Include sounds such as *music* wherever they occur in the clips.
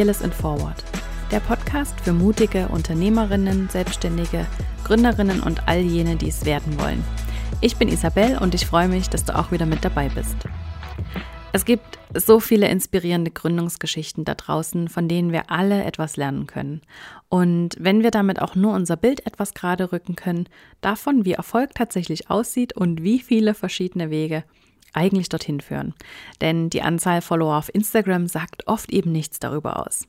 Fearless in Forward, der Podcast für mutige Unternehmerinnen, Selbstständige, Gründerinnen und all jene, die es werden wollen. Ich bin Isabel und ich freue mich, dass du auch wieder mit dabei bist. Es gibt so viele inspirierende Gründungsgeschichten da draußen, von denen wir alle etwas lernen können. Und wenn wir damit auch nur unser Bild etwas gerade rücken können, davon, wie Erfolg tatsächlich aussieht und wie viele verschiedene Wege eigentlich dorthin führen. Denn die Anzahl Follower auf Instagram sagt oft eben nichts darüber aus.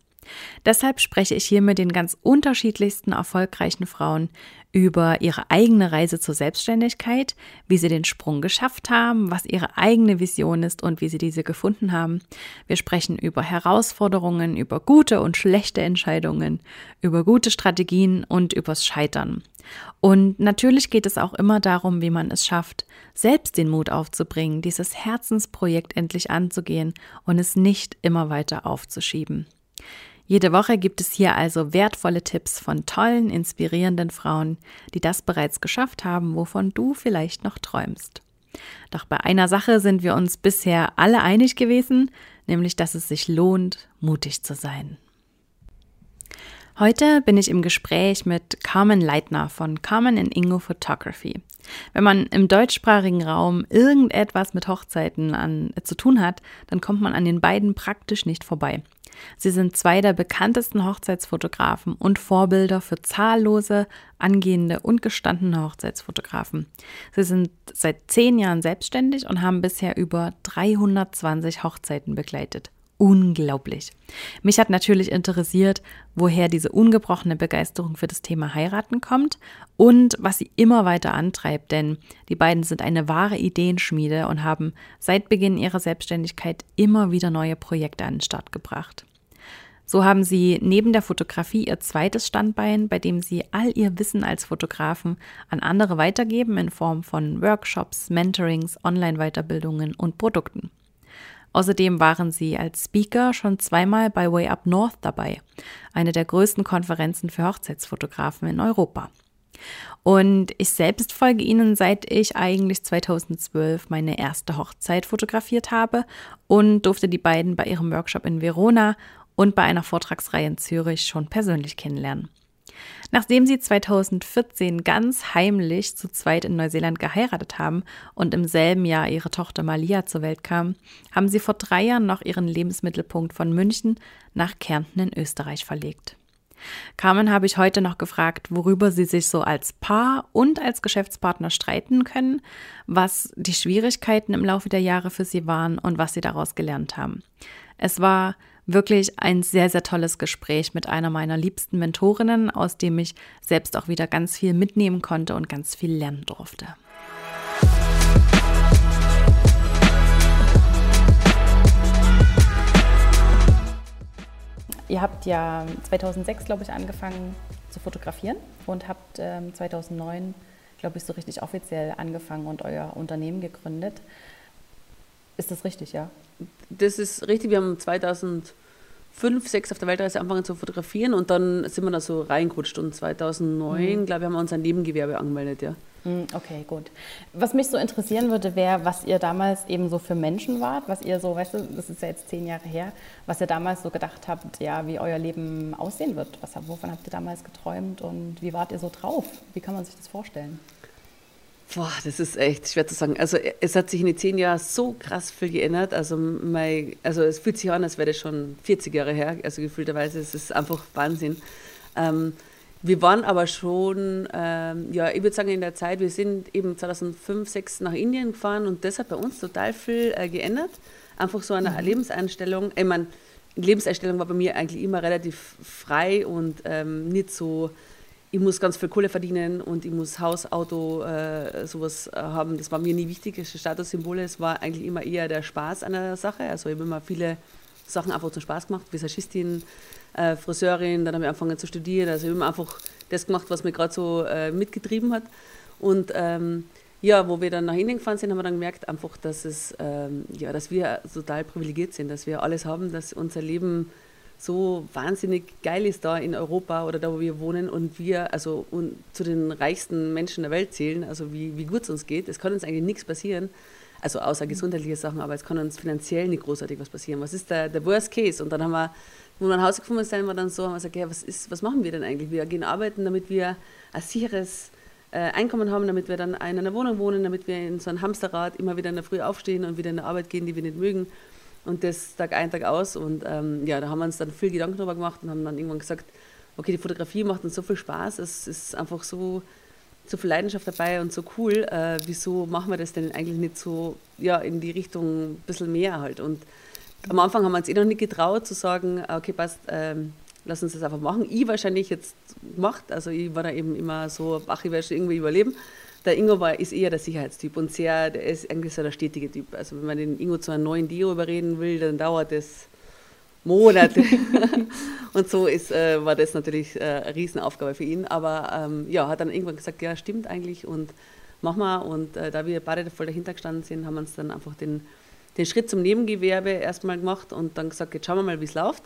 Deshalb spreche ich hier mit den ganz unterschiedlichsten erfolgreichen Frauen über ihre eigene Reise zur Selbstständigkeit, wie sie den Sprung geschafft haben, was ihre eigene Vision ist und wie sie diese gefunden haben. Wir sprechen über Herausforderungen, über gute und schlechte Entscheidungen, über gute Strategien und übers Scheitern. Und natürlich geht es auch immer darum, wie man es schafft, selbst den Mut aufzubringen, dieses Herzensprojekt endlich anzugehen und es nicht immer weiter aufzuschieben. Jede Woche gibt es hier also wertvolle Tipps von tollen, inspirierenden Frauen, die das bereits geschafft haben, wovon du vielleicht noch träumst. Doch bei einer Sache sind wir uns bisher alle einig gewesen, nämlich dass es sich lohnt, mutig zu sein. Heute bin ich im Gespräch mit Carmen Leitner von Carmen Ingo Photography. Wenn man im deutschsprachigen Raum irgendetwas mit Hochzeiten an, äh, zu tun hat, dann kommt man an den beiden praktisch nicht vorbei. Sie sind zwei der bekanntesten Hochzeitsfotografen und Vorbilder für zahllose angehende und gestandene Hochzeitsfotografen. Sie sind seit zehn Jahren selbstständig und haben bisher über 320 Hochzeiten begleitet. Unglaublich. Mich hat natürlich interessiert, woher diese ungebrochene Begeisterung für das Thema Heiraten kommt und was sie immer weiter antreibt, denn die beiden sind eine wahre Ideenschmiede und haben seit Beginn ihrer Selbstständigkeit immer wieder neue Projekte an den Start gebracht. So haben sie neben der Fotografie ihr zweites Standbein, bei dem sie all ihr Wissen als Fotografen an andere weitergeben in Form von Workshops, Mentorings, Online-Weiterbildungen und Produkten. Außerdem waren sie als Speaker schon zweimal bei Way Up North dabei, eine der größten Konferenzen für Hochzeitsfotografen in Europa. Und ich selbst folge ihnen, seit ich eigentlich 2012 meine erste Hochzeit fotografiert habe und durfte die beiden bei ihrem Workshop in Verona und bei einer Vortragsreihe in Zürich schon persönlich kennenlernen. Nachdem sie 2014 ganz heimlich zu zweit in Neuseeland geheiratet haben und im selben Jahr ihre Tochter Malia zur Welt kam, haben sie vor drei Jahren noch ihren Lebensmittelpunkt von München nach Kärnten in Österreich verlegt. Carmen habe ich heute noch gefragt, worüber sie sich so als Paar und als Geschäftspartner streiten können, was die Schwierigkeiten im Laufe der Jahre für sie waren und was sie daraus gelernt haben. Es war wirklich ein sehr, sehr tolles Gespräch mit einer meiner liebsten Mentorinnen, aus dem ich selbst auch wieder ganz viel mitnehmen konnte und ganz viel lernen durfte. Ihr habt ja 2006, glaube ich, angefangen zu fotografieren und habt ähm, 2009, glaube ich, so richtig offiziell angefangen und euer Unternehmen gegründet. Ist das richtig, ja? Das ist richtig. Wir haben 2005, 2006 auf der Weltreise angefangen zu fotografieren und dann sind wir da so reingerutscht. Und 2009, mhm. glaube ich, haben wir uns ein Nebengewerbe angemeldet, ja. Hm, okay, gut. Was mich so interessieren würde, wäre, was ihr damals eben so für Menschen wart, was ihr so, weißt du, das ist ja jetzt zehn Jahre her, was ihr damals so gedacht habt, ja, wie euer Leben aussehen wird. Was, wovon habt ihr damals geträumt und wie wart ihr so drauf? Wie kann man sich das vorstellen? Boah, das ist echt schwer zu sagen. Also es hat sich in den zehn Jahren so krass viel geändert. Also, mein, also es fühlt sich an, als wäre das schon 40 Jahre her. Also gefühlterweise, es ist einfach Wahnsinn. Ähm, wir waren aber schon, ähm, ja, ich würde sagen, in der Zeit, wir sind eben 2005, 2006 nach Indien gefahren und das hat bei uns total viel äh, geändert. Einfach so eine mhm. Lebenseinstellung. Ich meine, Lebenseinstellung war bei mir eigentlich immer relativ frei und ähm, nicht so, ich muss ganz viel Kohle verdienen und ich muss Haus, Auto, äh, sowas äh, haben. Das war mir nie wichtig, das Statussymbole. Es war eigentlich immer eher der Spaß an der Sache. Also ich habe immer viele Sachen einfach zum Spaß gemacht, Visagistin, äh, Friseurin, dann habe ich angefangen zu studieren. Also ich habe einfach das gemacht, was mir gerade so äh, mitgetrieben hat. Und ähm, ja, wo wir dann nach Indien gefahren sind, haben wir dann gemerkt, einfach, dass, es, ähm, ja, dass wir total privilegiert sind, dass wir alles haben, dass unser Leben so wahnsinnig geil ist da in Europa oder da, wo wir wohnen und wir also und zu den reichsten Menschen der Welt zählen, also wie, wie gut es uns geht. Es kann uns eigentlich nichts passieren. Also außer gesundheitliche Sachen, aber es kann uns finanziell nicht großartig was passieren. Was ist der, der Worst Case? Und dann haben wir, wo wir nach Hause gekommen sind, wir dann so, haben wir gesagt, ja, was, ist, was machen wir denn eigentlich? Wir gehen arbeiten, damit wir ein sicheres äh, Einkommen haben, damit wir dann in einer Wohnung wohnen, damit wir in so einem Hamsterrad immer wieder in der Früh aufstehen und wieder in die Arbeit gehen, die wir nicht mögen. Und das Tag ein, Tag aus. Und ähm, ja, da haben wir uns dann viel Gedanken darüber gemacht und haben dann irgendwann gesagt, okay, die Fotografie macht uns so viel Spaß, es ist einfach so, so viel Leidenschaft dabei und so cool. Äh, wieso machen wir das denn eigentlich nicht so ja, in die Richtung ein bisschen mehr halt? Und am Anfang haben wir uns eh noch nicht getraut zu sagen, okay, passt, ähm, lass uns das einfach machen. Ich wahrscheinlich jetzt gemacht, also ich war da eben immer so, ach, ich werde schon irgendwie überleben. Der Ingo war, ist eher der Sicherheitstyp und sehr, der ist eigentlich so der stetige Typ. Also wenn man den Ingo zu einem neuen Dio überreden will, dann dauert das Monate. *laughs* und so ist, äh, war das natürlich äh, eine Riesenaufgabe für ihn. Aber ähm, ja, hat dann irgendwann gesagt, ja, stimmt eigentlich und mach mal. Und äh, da wir beide voll dahinter gestanden sind, haben wir uns dann einfach den, den Schritt zum Nebengewerbe erstmal gemacht und dann gesagt, jetzt schauen wir mal, wie es läuft.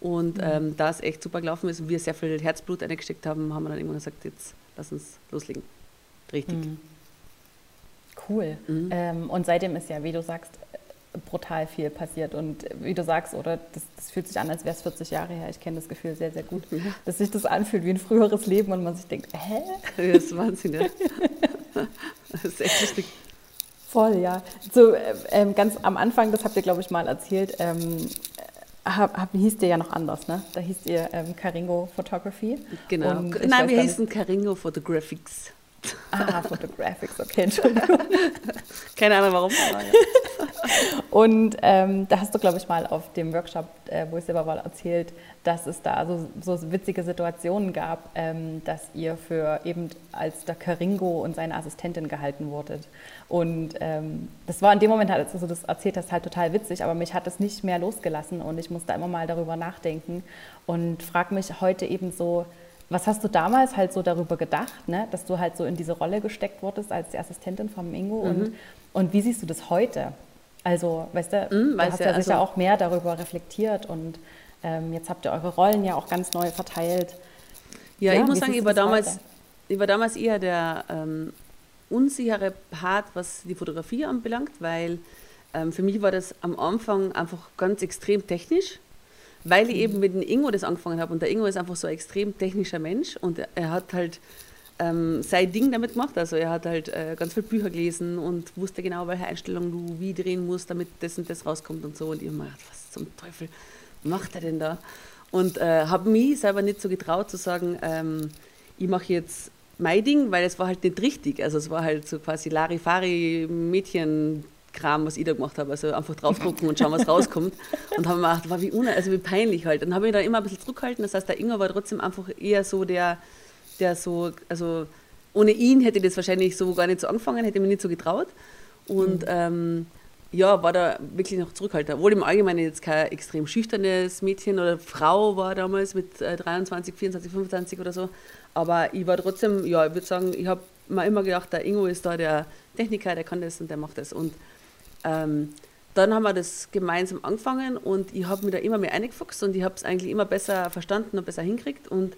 Und mhm. ähm, da es echt super gelaufen ist und wir sehr viel Herzblut eingesteckt haben, haben wir dann irgendwann gesagt, jetzt lass uns loslegen. Richtig. Mhm. Cool. Mhm. Ähm, und seitdem ist ja, wie du sagst, brutal viel passiert. Und wie du sagst, oder das, das fühlt sich an, als wäre es 40 Jahre her. Ich kenne das Gefühl sehr, sehr gut, dass sich das anfühlt wie ein früheres Leben und man sich denkt, hä? Das ist Wahnsinn, ja. *laughs* Das ist echt lustig. Voll, ja. So ähm, ganz am Anfang, das habt ihr, glaube ich, mal erzählt, ähm, hab, hab, hieß ihr ja noch anders, ne? Da hieß ihr ähm, Caringo Photography. Genau. Nein, wir hießen Caringo Photographics. Ah, Photographics, okay, Entschuldigung. *laughs* Keine Ahnung warum. *laughs* Und ähm, da hast du, glaube ich, mal auf dem Workshop, äh, wo ich selber war, erzählt, dass es da so, so witzige Situationen gab, ähm, dass ihr für eben als der Caringo und seine Assistentin gehalten wurdet. Und ähm, das war in dem Moment, als du das erzählt hast, halt total witzig, aber mich hat es nicht mehr losgelassen und ich musste immer mal darüber nachdenken und frage mich heute eben so, was hast du damals halt so darüber gedacht, ne? dass du halt so in diese Rolle gesteckt wurdest als die Assistentin vom Ingo mhm. und, und wie siehst du das heute? Also, weißt du, mhm, du hast ja, ja sicher also auch mehr darüber reflektiert und ähm, jetzt habt ihr eure Rollen ja auch ganz neu verteilt. Ja, ja ich muss sagen, ich war, damals, ich war damals eher der ähm, unsichere Part, was die Fotografie anbelangt, weil ähm, für mich war das am Anfang einfach ganz extrem technisch, weil ich eben mit dem Ingo das angefangen habe. Und der Ingo ist einfach so ein extrem technischer Mensch und er hat halt ähm, sein Ding damit gemacht. Also er hat halt äh, ganz viele Bücher gelesen und wusste genau, welche Einstellung du wie drehen musst, damit das und das rauskommt und so. Und ich habe mir gedacht, was zum Teufel macht er denn da? Und äh, habe mich selber nicht so getraut zu sagen, ähm, ich mache jetzt mein Ding, weil es war halt nicht richtig. Also es war halt so quasi Larifari-Mädchen Kram, was ich da gemacht habe. Also einfach draufdrucken und schauen, was rauskommt. Und habe mir gedacht, war wie, also wie peinlich halt. Dann habe ich da immer ein bisschen zurückgehalten. Das heißt, der Ingo war trotzdem einfach eher so der, der so, also ohne ihn hätte ich das wahrscheinlich so gar nicht so angefangen, hätte ich mir nicht so getraut. Und mhm. ähm, ja, war da wirklich noch zurückhaltend. Obwohl im Allgemeinen jetzt kein extrem schüchternes Mädchen oder Frau war damals mit äh, 23, 24, 25 oder so. Aber ich war trotzdem, ja, ich würde sagen, ich habe mir immer gedacht, der Ingo ist da der Techniker, der kann das und der macht das. Und ähm, dann haben wir das gemeinsam angefangen und ich habe mich da immer mehr eingefuchst und ich habe es eigentlich immer besser verstanden und besser hinkriegt. Und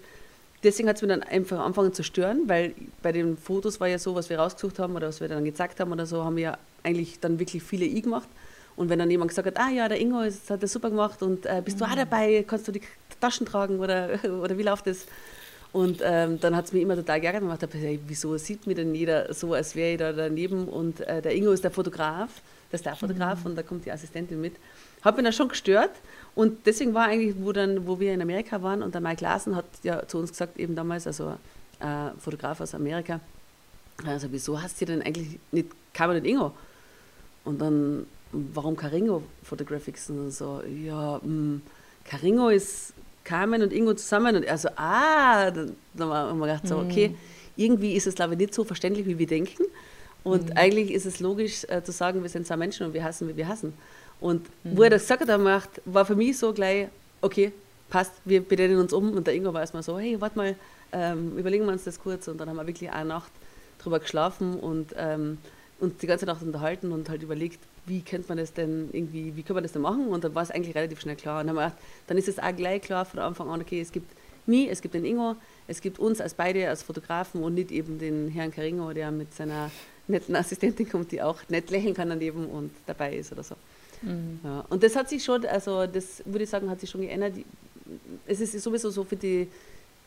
deswegen hat es mir dann einfach angefangen zu stören, weil bei den Fotos war ja so, was wir rausgesucht haben oder was wir dann gezeigt haben oder so, haben wir ja eigentlich dann wirklich viele I gemacht. Und wenn dann jemand gesagt hat, ah ja, der Ingo ist, hat das super gemacht und äh, bist mhm. du auch dabei, kannst du die Taschen tragen oder, *laughs* oder wie läuft das? Und ähm, dann hat es mich immer total geärgert und ich dachte, hey, wieso sieht mich denn jeder so, als wäre ich da daneben und äh, der Ingo ist der Fotograf, der Starfotograf mhm. und da kommt die Assistentin mit. Hat mich dann schon gestört und deswegen war eigentlich, wo, dann, wo wir in Amerika waren und der Mike Larsen hat ja zu uns gesagt, eben damals, also äh, Fotograf aus Amerika, also wieso hast du denn eigentlich nicht Carmen und Ingo? Und dann, warum Caringo Photographics? Und so, ja, mh, hm, Caringo ist Carmen und Ingo zusammen und er so, ah, dann, dann haben wir gedacht, so, okay, mhm. irgendwie ist es glaube ich nicht so verständlich, wie wir denken. Und mhm. eigentlich ist es logisch äh, zu sagen, wir sind zwei Menschen und wir hassen, wie wir hassen. Und mhm. wo er das gesagt hat, macht, war für mich so gleich, okay, passt, wir benennen uns um. Und der Ingo war erstmal so, hey, warte mal, ähm, überlegen wir uns das kurz. Und dann haben wir wirklich eine Nacht drüber geschlafen und ähm, uns die ganze Nacht unterhalten und halt überlegt, wie könnte man das denn irgendwie, wie können wir das denn machen? Und dann war es eigentlich relativ schnell klar. Und dann, haben wir gedacht, dann ist es auch gleich klar von Anfang an, okay, es gibt mich, es gibt den Ingo, es gibt uns als beide als Fotografen und nicht eben den Herrn Caringo, der mit seiner netten Assistentin kommt, die auch nett lächeln kann daneben und dabei ist oder so. Mhm. Ja, und das hat sich schon, also das würde ich sagen, hat sich schon geändert. Es ist sowieso so für die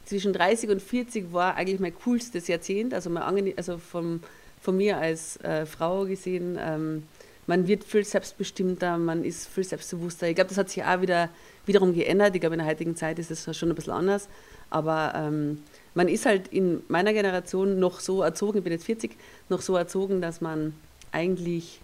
zwischen 30 und 40 war eigentlich mein coolstes Jahrzehnt, also, mein also vom, von mir als äh, Frau gesehen. Ähm, man wird viel selbstbestimmter, man ist viel selbstbewusster. Ich glaube, das hat sich auch wieder wiederum geändert. Ich glaube, in der heutigen Zeit ist es schon ein bisschen anders. Aber ähm, man ist halt in meiner Generation noch so erzogen, ich bin jetzt 40, noch so erzogen, dass man eigentlich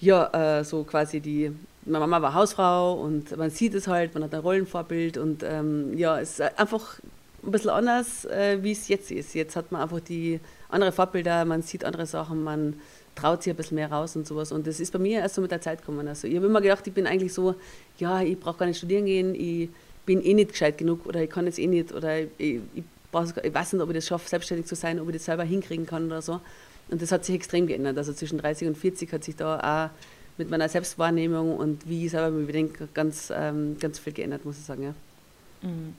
ja, äh, so quasi die, meine Mama war Hausfrau und man sieht es halt, man hat ein Rollenvorbild und ähm, ja, es ist einfach ein bisschen anders, äh, wie es jetzt ist. Jetzt hat man einfach die andere Vorbilder, man sieht andere Sachen, man traut sich ein bisschen mehr raus und sowas. Und das ist bei mir erst so mit der Zeit gekommen. Also ich habe immer gedacht, ich bin eigentlich so, ja, ich brauche gar nicht studieren gehen, ich bin eh nicht gescheit genug oder ich kann jetzt eh nicht oder ich, ich, ich, weiß nicht, ob ich das schaffe, selbstständig zu sein, ob ich das selber hinkriegen kann oder so. Und das hat sich extrem geändert. Also zwischen 30 und 40 hat sich da auch mit meiner Selbstwahrnehmung und wie ich selber mir denke, ganz, ähm, ganz viel geändert, muss ich sagen. Ja. Mhm.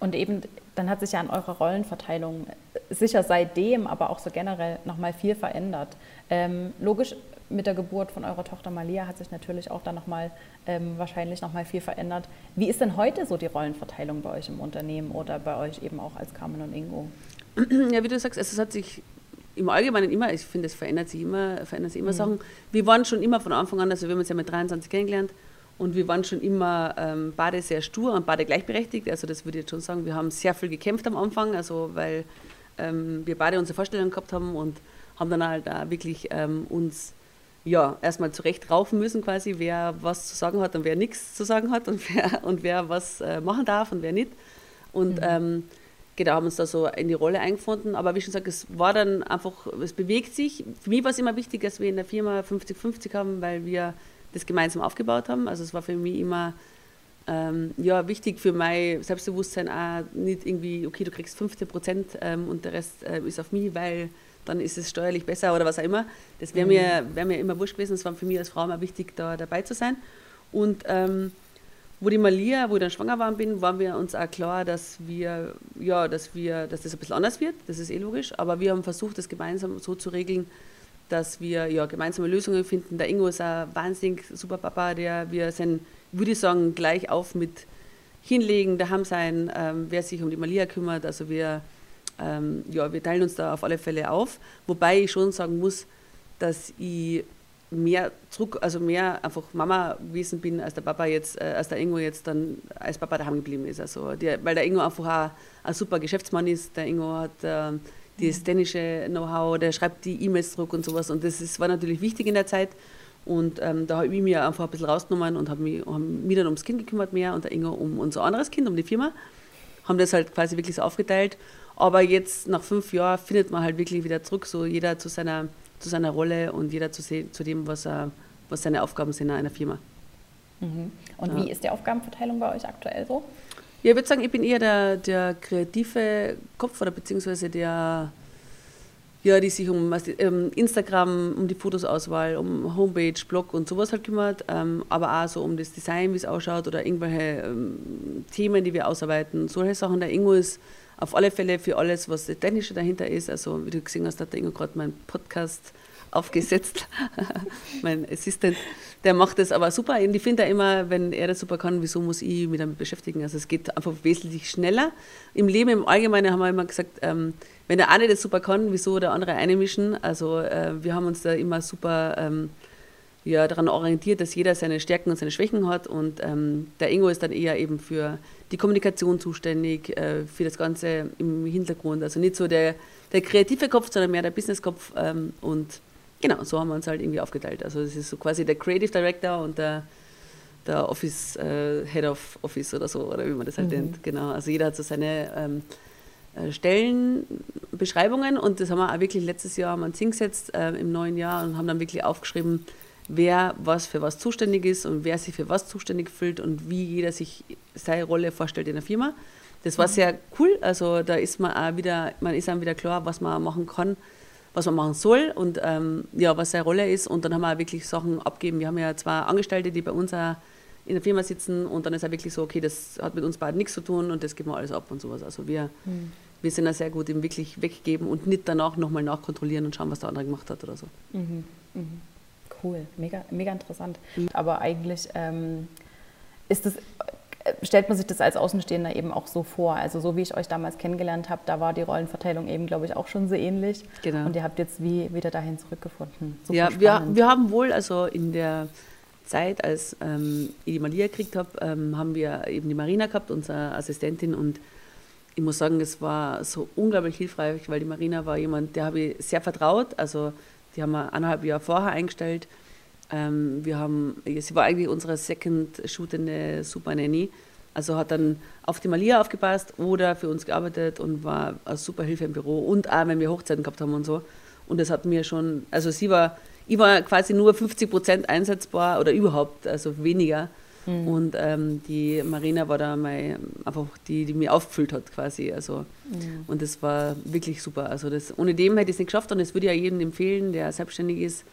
Und eben, dann hat sich ja an eurer Rollenverteilung sicher seitdem, aber auch so generell nochmal viel verändert. Ähm, logisch, mit der Geburt von eurer Tochter Malia hat sich natürlich auch dann nochmal ähm, wahrscheinlich nochmal viel verändert. Wie ist denn heute so die Rollenverteilung bei euch im Unternehmen oder bei euch eben auch als Carmen und Ingo? *clears throat* Ja, wie du sagst, es hat sich im Allgemeinen immer, ich finde, es verändert sich immer, verändert sich immer mhm. Sachen. Wir waren schon immer von Anfang an, also wir haben uns ja mit 23 kennengelernt und wir waren schon immer ähm, beide sehr stur und beide gleichberechtigt. Also das würde ich jetzt schon sagen, wir haben sehr viel gekämpft am Anfang, also weil ähm, wir beide unsere Vorstellungen gehabt haben und haben dann halt auch wirklich ähm, uns ja, erstmal zurecht raufen müssen, quasi, wer was zu sagen hat und wer nichts zu sagen hat und *laughs* wer, und wer was äh, machen darf und wer nicht. Und mhm. ähm, genau, haben uns da so in die Rolle eingefunden. Aber wie schon gesagt, es war dann einfach, es bewegt sich. Für mich war es immer wichtig, dass wir in der Firma 50-50 haben, weil wir das gemeinsam aufgebaut haben. Also es war für mich immer ähm, ja, wichtig für mein Selbstbewusstsein auch nicht irgendwie, okay, du kriegst 15 Prozent ähm, und der Rest äh, ist auf mich, weil dann ist es steuerlich besser oder was auch immer. Das wäre mir, wär mir immer wurscht gewesen. Es war für mich als Frau immer wichtig, da dabei zu sein. Und ähm, wo die Malia, wo ich dann schwanger war bin, waren wir uns auch klar, dass wir, ja, dass wir, dass das ein bisschen anders wird. Das ist eh logisch. Aber wir haben versucht, das gemeinsam so zu regeln, dass wir ja gemeinsame Lösungen finden. Der Ingo ist ein wahnsinnig super Papa, der wir sind, würde ich sagen, gleich auf mit hinlegen, daheim sein, ähm, wer sich um die Malia kümmert. Also wir, ähm, ja, wir teilen uns da auf alle Fälle auf. Wobei ich schon sagen muss, dass ich mehr zurück, also mehr einfach Mama gewesen bin, als der Papa jetzt, äh, als der Ingo jetzt dann als Papa daheim geblieben ist. Also der, weil der Ingo einfach auch ein super Geschäftsmann ist. Der Ingo hat äh, das dänische Know-how, der schreibt die E-Mails zurück und sowas. Und das ist, war natürlich wichtig in der Zeit. Und ähm, da habe ich mich einfach ein bisschen rausgenommen und habe mich, hab mich dann ums Kind gekümmert mehr und der Ingo um unser anderes Kind, um die Firma. Haben das halt quasi wirklich so aufgeteilt. Aber jetzt nach fünf Jahren findet man halt wirklich wieder zurück, so jeder zu seiner zu seiner Rolle und jeder zu, zu dem, was, er, was seine Aufgaben sind in einer Firma. Mhm. Und ja. wie ist die Aufgabenverteilung bei euch aktuell so? Ja, ich würde sagen, ich bin eher der, der kreative Kopf oder beziehungsweise der, ja, die sich um ähm, Instagram, um die Fotosauswahl, um Homepage, Blog und sowas halt kümmert, ähm, aber auch so um das Design, wie es ausschaut oder irgendwelche ähm, Themen, die wir ausarbeiten. Solche Sachen. Der Ingo ist auf alle Fälle für alles, was das Technische dahinter ist. Also, wie du gesehen hast, hat der Ingo gerade meinen Podcast aufgesetzt, *laughs* mein Assistent. Der macht das aber super. Ich finde immer, wenn er das super kann, wieso muss ich mich damit beschäftigen? Also, es geht einfach wesentlich schneller. Im Leben im Allgemeinen haben wir immer gesagt, ähm, wenn der eine das super kann, wieso der andere einmischen? Also, äh, wir haben uns da immer super. Ähm, ja, daran orientiert, dass jeder seine Stärken und seine Schwächen hat. Und ähm, der Ingo ist dann eher eben für die Kommunikation zuständig, äh, für das Ganze im Hintergrund. Also nicht so der, der kreative Kopf, sondern mehr der Business-Kopf. Ähm, und genau, so haben wir uns halt irgendwie aufgeteilt. Also es ist so quasi der Creative Director und der, der Office, äh, Head of Office oder so, oder wie man das halt mhm. nennt. Genau, also jeder hat so seine ähm, äh, Stellenbeschreibungen und das haben wir auch wirklich letztes Jahr haben wir uns hingesetzt äh, im neuen Jahr und haben dann wirklich aufgeschrieben, wer was für was zuständig ist und wer sich für was zuständig fühlt und wie jeder sich seine Rolle vorstellt in der Firma. Das war mhm. sehr cool. Also da ist man auch wieder, man ist einem wieder klar, was man machen kann, was man machen soll und ähm, ja, was seine Rolle ist. Und dann haben wir auch wirklich Sachen abgegeben. Wir haben ja zwei Angestellte, die bei uns auch in der Firma sitzen und dann ist auch wirklich so, okay, das hat mit uns beiden nichts zu tun und das geben wir alles ab und sowas. Also wir, mhm. wir sind ja sehr gut im wirklich weggeben und nicht danach nochmal nachkontrollieren und schauen, was der andere gemacht hat oder so. Mhm. Mhm. Cool, mega, mega interessant. Mhm. Aber eigentlich ähm, ist das, äh, stellt man sich das als Außenstehender eben auch so vor. Also so wie ich euch damals kennengelernt habe, da war die Rollenverteilung eben, glaube ich, auch schon so ähnlich. Genau. Und ihr habt jetzt wie wieder dahin zurückgefunden. Super ja, wir, wir haben wohl also in der Zeit, als ähm, ich die Malia gekriegt habe, ähm, haben wir eben die Marina gehabt, unsere Assistentin und ich muss sagen, es war so unglaublich hilfreich, weil die Marina war jemand, der habe ich sehr vertraut. Also die haben wir eineinhalb Jahre vorher eingestellt. Ähm, wir haben, sie war eigentlich unsere second shootende Super Nanny. Also hat dann auf die Malia aufgepasst oder für uns gearbeitet und war eine super Hilfe im Büro und auch wenn wir Hochzeiten gehabt haben und so. Und das hat mir schon, also sie war, ich war quasi nur 50 Prozent einsetzbar oder überhaupt, also weniger. Mhm. Und ähm, die Marina war da mal einfach die, die mich aufgefüllt hat quasi. Also, mhm. Und das war wirklich super. Also das, ohne dem hätte ich es nicht geschafft und das würde ich ja jedem empfehlen, der selbstständig ist,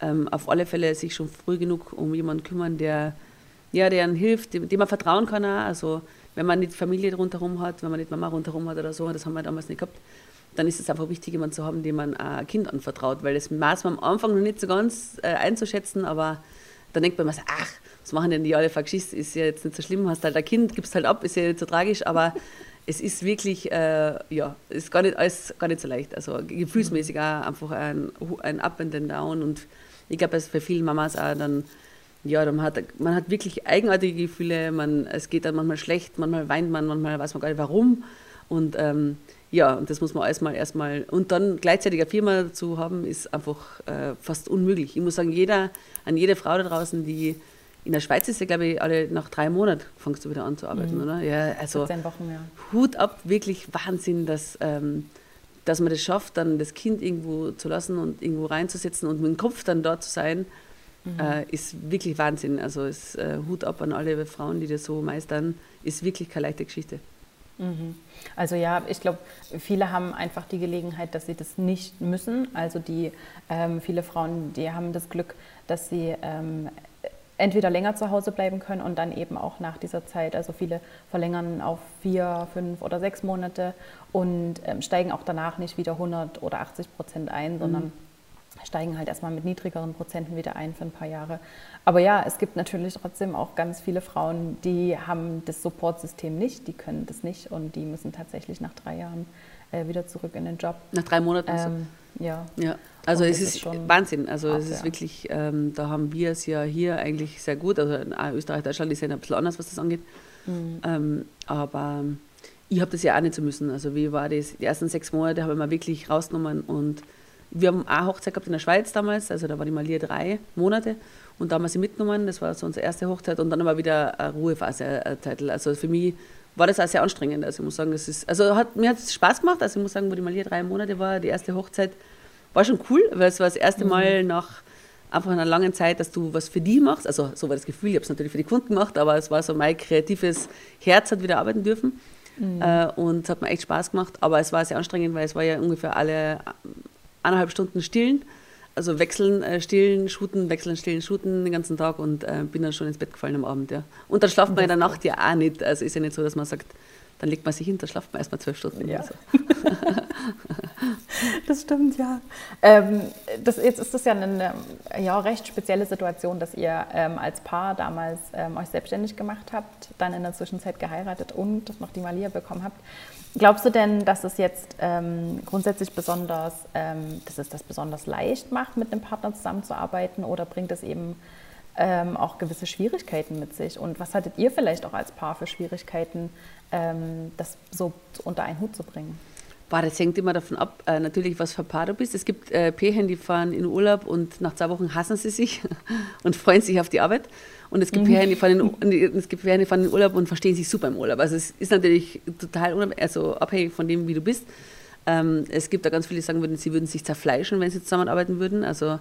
ähm, auf alle Fälle sich schon früh genug um jemanden kümmern, der ja, der hilft, dem, dem man vertrauen kann. Auch. Also wenn man nicht Familie rundherum hat, wenn man nicht Mama rundherum hat oder so, das haben wir damals nicht gehabt, dann ist es einfach wichtig, jemanden zu haben, dem man ein Kind anvertraut, weil das maß man am Anfang noch nicht so ganz äh, einzuschätzen, aber dann denkt man sich, ach, was machen denn die alle vergeschiss, ist ja jetzt nicht so schlimm, hast halt ein Kind, gibst halt ab, ist ja nicht so tragisch, aber *laughs* es ist wirklich, äh, ja, ist gar nicht alles gar nicht so leicht. Also gefühlsmäßig auch einfach ein, ein Up and Down und ich glaube, es ist für viele Mamas auch dann, ja, dann hat, man hat wirklich eigenartige Gefühle, man, es geht dann manchmal schlecht, manchmal weint man, manchmal weiß man gar nicht warum und ähm, ja, und das muss man erstmal erstmal und dann gleichzeitig eine Firma zu haben, ist einfach äh, fast unmöglich. Ich muss sagen, jeder, an jede Frau da draußen, die in der Schweiz ist ja, glaube ich, alle nach drei Monaten fängst du wieder an zu arbeiten, mhm. oder? Ja, also Wochen, ja. Hut ab, wirklich Wahnsinn, dass, ähm, dass man das schafft, dann das Kind irgendwo zu lassen und irgendwo reinzusetzen und mit dem Kopf dann dort zu sein, mhm. äh, ist wirklich Wahnsinn. Also ist, äh, Hut ab an alle Frauen, die das so meistern, ist wirklich keine leichte Geschichte. Mhm. Also ja, ich glaube, viele haben einfach die Gelegenheit, dass sie das nicht müssen. Also die ähm, viele Frauen, die haben das Glück, dass sie ähm, entweder länger zu Hause bleiben können und dann eben auch nach dieser Zeit. Also viele verlängern auf vier, fünf oder sechs Monate und ähm, steigen auch danach nicht wieder 100 oder 80 Prozent ein, mhm. sondern steigen halt erstmal mit niedrigeren Prozenten wieder ein für ein paar Jahre. Aber ja, es gibt natürlich trotzdem auch ganz viele Frauen, die haben das Supportsystem nicht, die können das nicht und die müssen tatsächlich nach drei Jahren äh, wieder zurück in den Job. Nach drei Monaten? Ähm, ja. ja. Also es ist, ist Wahnsinn. Also ab, es ist ja. wirklich, ähm, da haben wir es ja hier eigentlich sehr gut. Also in Österreich, Deutschland ist ja ein bisschen anders, was das angeht. Mhm. Ähm, aber ich habe das ja auch nicht so müssen. Also wie war das? Die ersten sechs Monate habe ich mal wirklich rausgenommen und wir haben auch Hochzeit gehabt in der Schweiz damals, also da war die Malia drei Monate und da haben wir sie mitgenommen, das war so unsere erste Hochzeit und dann war wieder eine Ruhephase, eine Zeit. Also für mich war das auch sehr anstrengend. Also ich muss sagen, es ist, also hat, mir hat es Spaß gemacht, also ich muss sagen, wo die Malia drei Monate war, die erste Hochzeit, war schon cool, weil es war das erste mhm. Mal nach einfach einer langen Zeit, dass du was für die machst. Also so war das Gefühl, ich habe es natürlich für die Kunden gemacht, aber es war so mein kreatives Herz hat wieder arbeiten dürfen. Mhm. Äh, und es hat mir echt Spaß gemacht, aber es war sehr anstrengend, weil es war ja ungefähr alle eineinhalb Stunden stillen. Also wechseln, äh, stillen, shooten, wechseln, stillen, shooten den ganzen Tag und äh, bin dann schon ins Bett gefallen am Abend. Ja. Und dann schlaft man in der Nacht ja auch nicht. Also ist ja nicht so, dass man sagt, dann legt man sich hin, dann schlaft man erstmal zwölf Stunden. Ja. *laughs* Das stimmt, ja. Ähm, das, jetzt ist das ja eine ja, recht spezielle Situation, dass ihr ähm, als Paar damals ähm, euch selbstständig gemacht habt, dann in der Zwischenzeit geheiratet und noch die Malia bekommen habt. Glaubst du denn, dass es jetzt ähm, grundsätzlich besonders, ähm, dass es das besonders leicht macht, mit einem Partner zusammenzuarbeiten oder bringt es eben ähm, auch gewisse Schwierigkeiten mit sich? Und was hattet ihr vielleicht auch als Paar für Schwierigkeiten, das so unter einen Hut zu bringen? Boah, das hängt immer davon ab, äh, natürlich, was für ein Paar du bist. Es gibt äh, Pärchen, die fahren in Urlaub und nach zwei Wochen hassen sie sich *laughs* und freuen sich auf die Arbeit. Und es gibt mhm. Pärchen, die fahren, in, es gibt Pärchen, die fahren in Urlaub und verstehen sich super im Urlaub. Also es ist natürlich total also abhängig von dem, wie du bist. Ähm, es gibt da ganz viele, die sagen würden, sie würden sich zerfleischen, wenn sie zusammenarbeiten würden. Also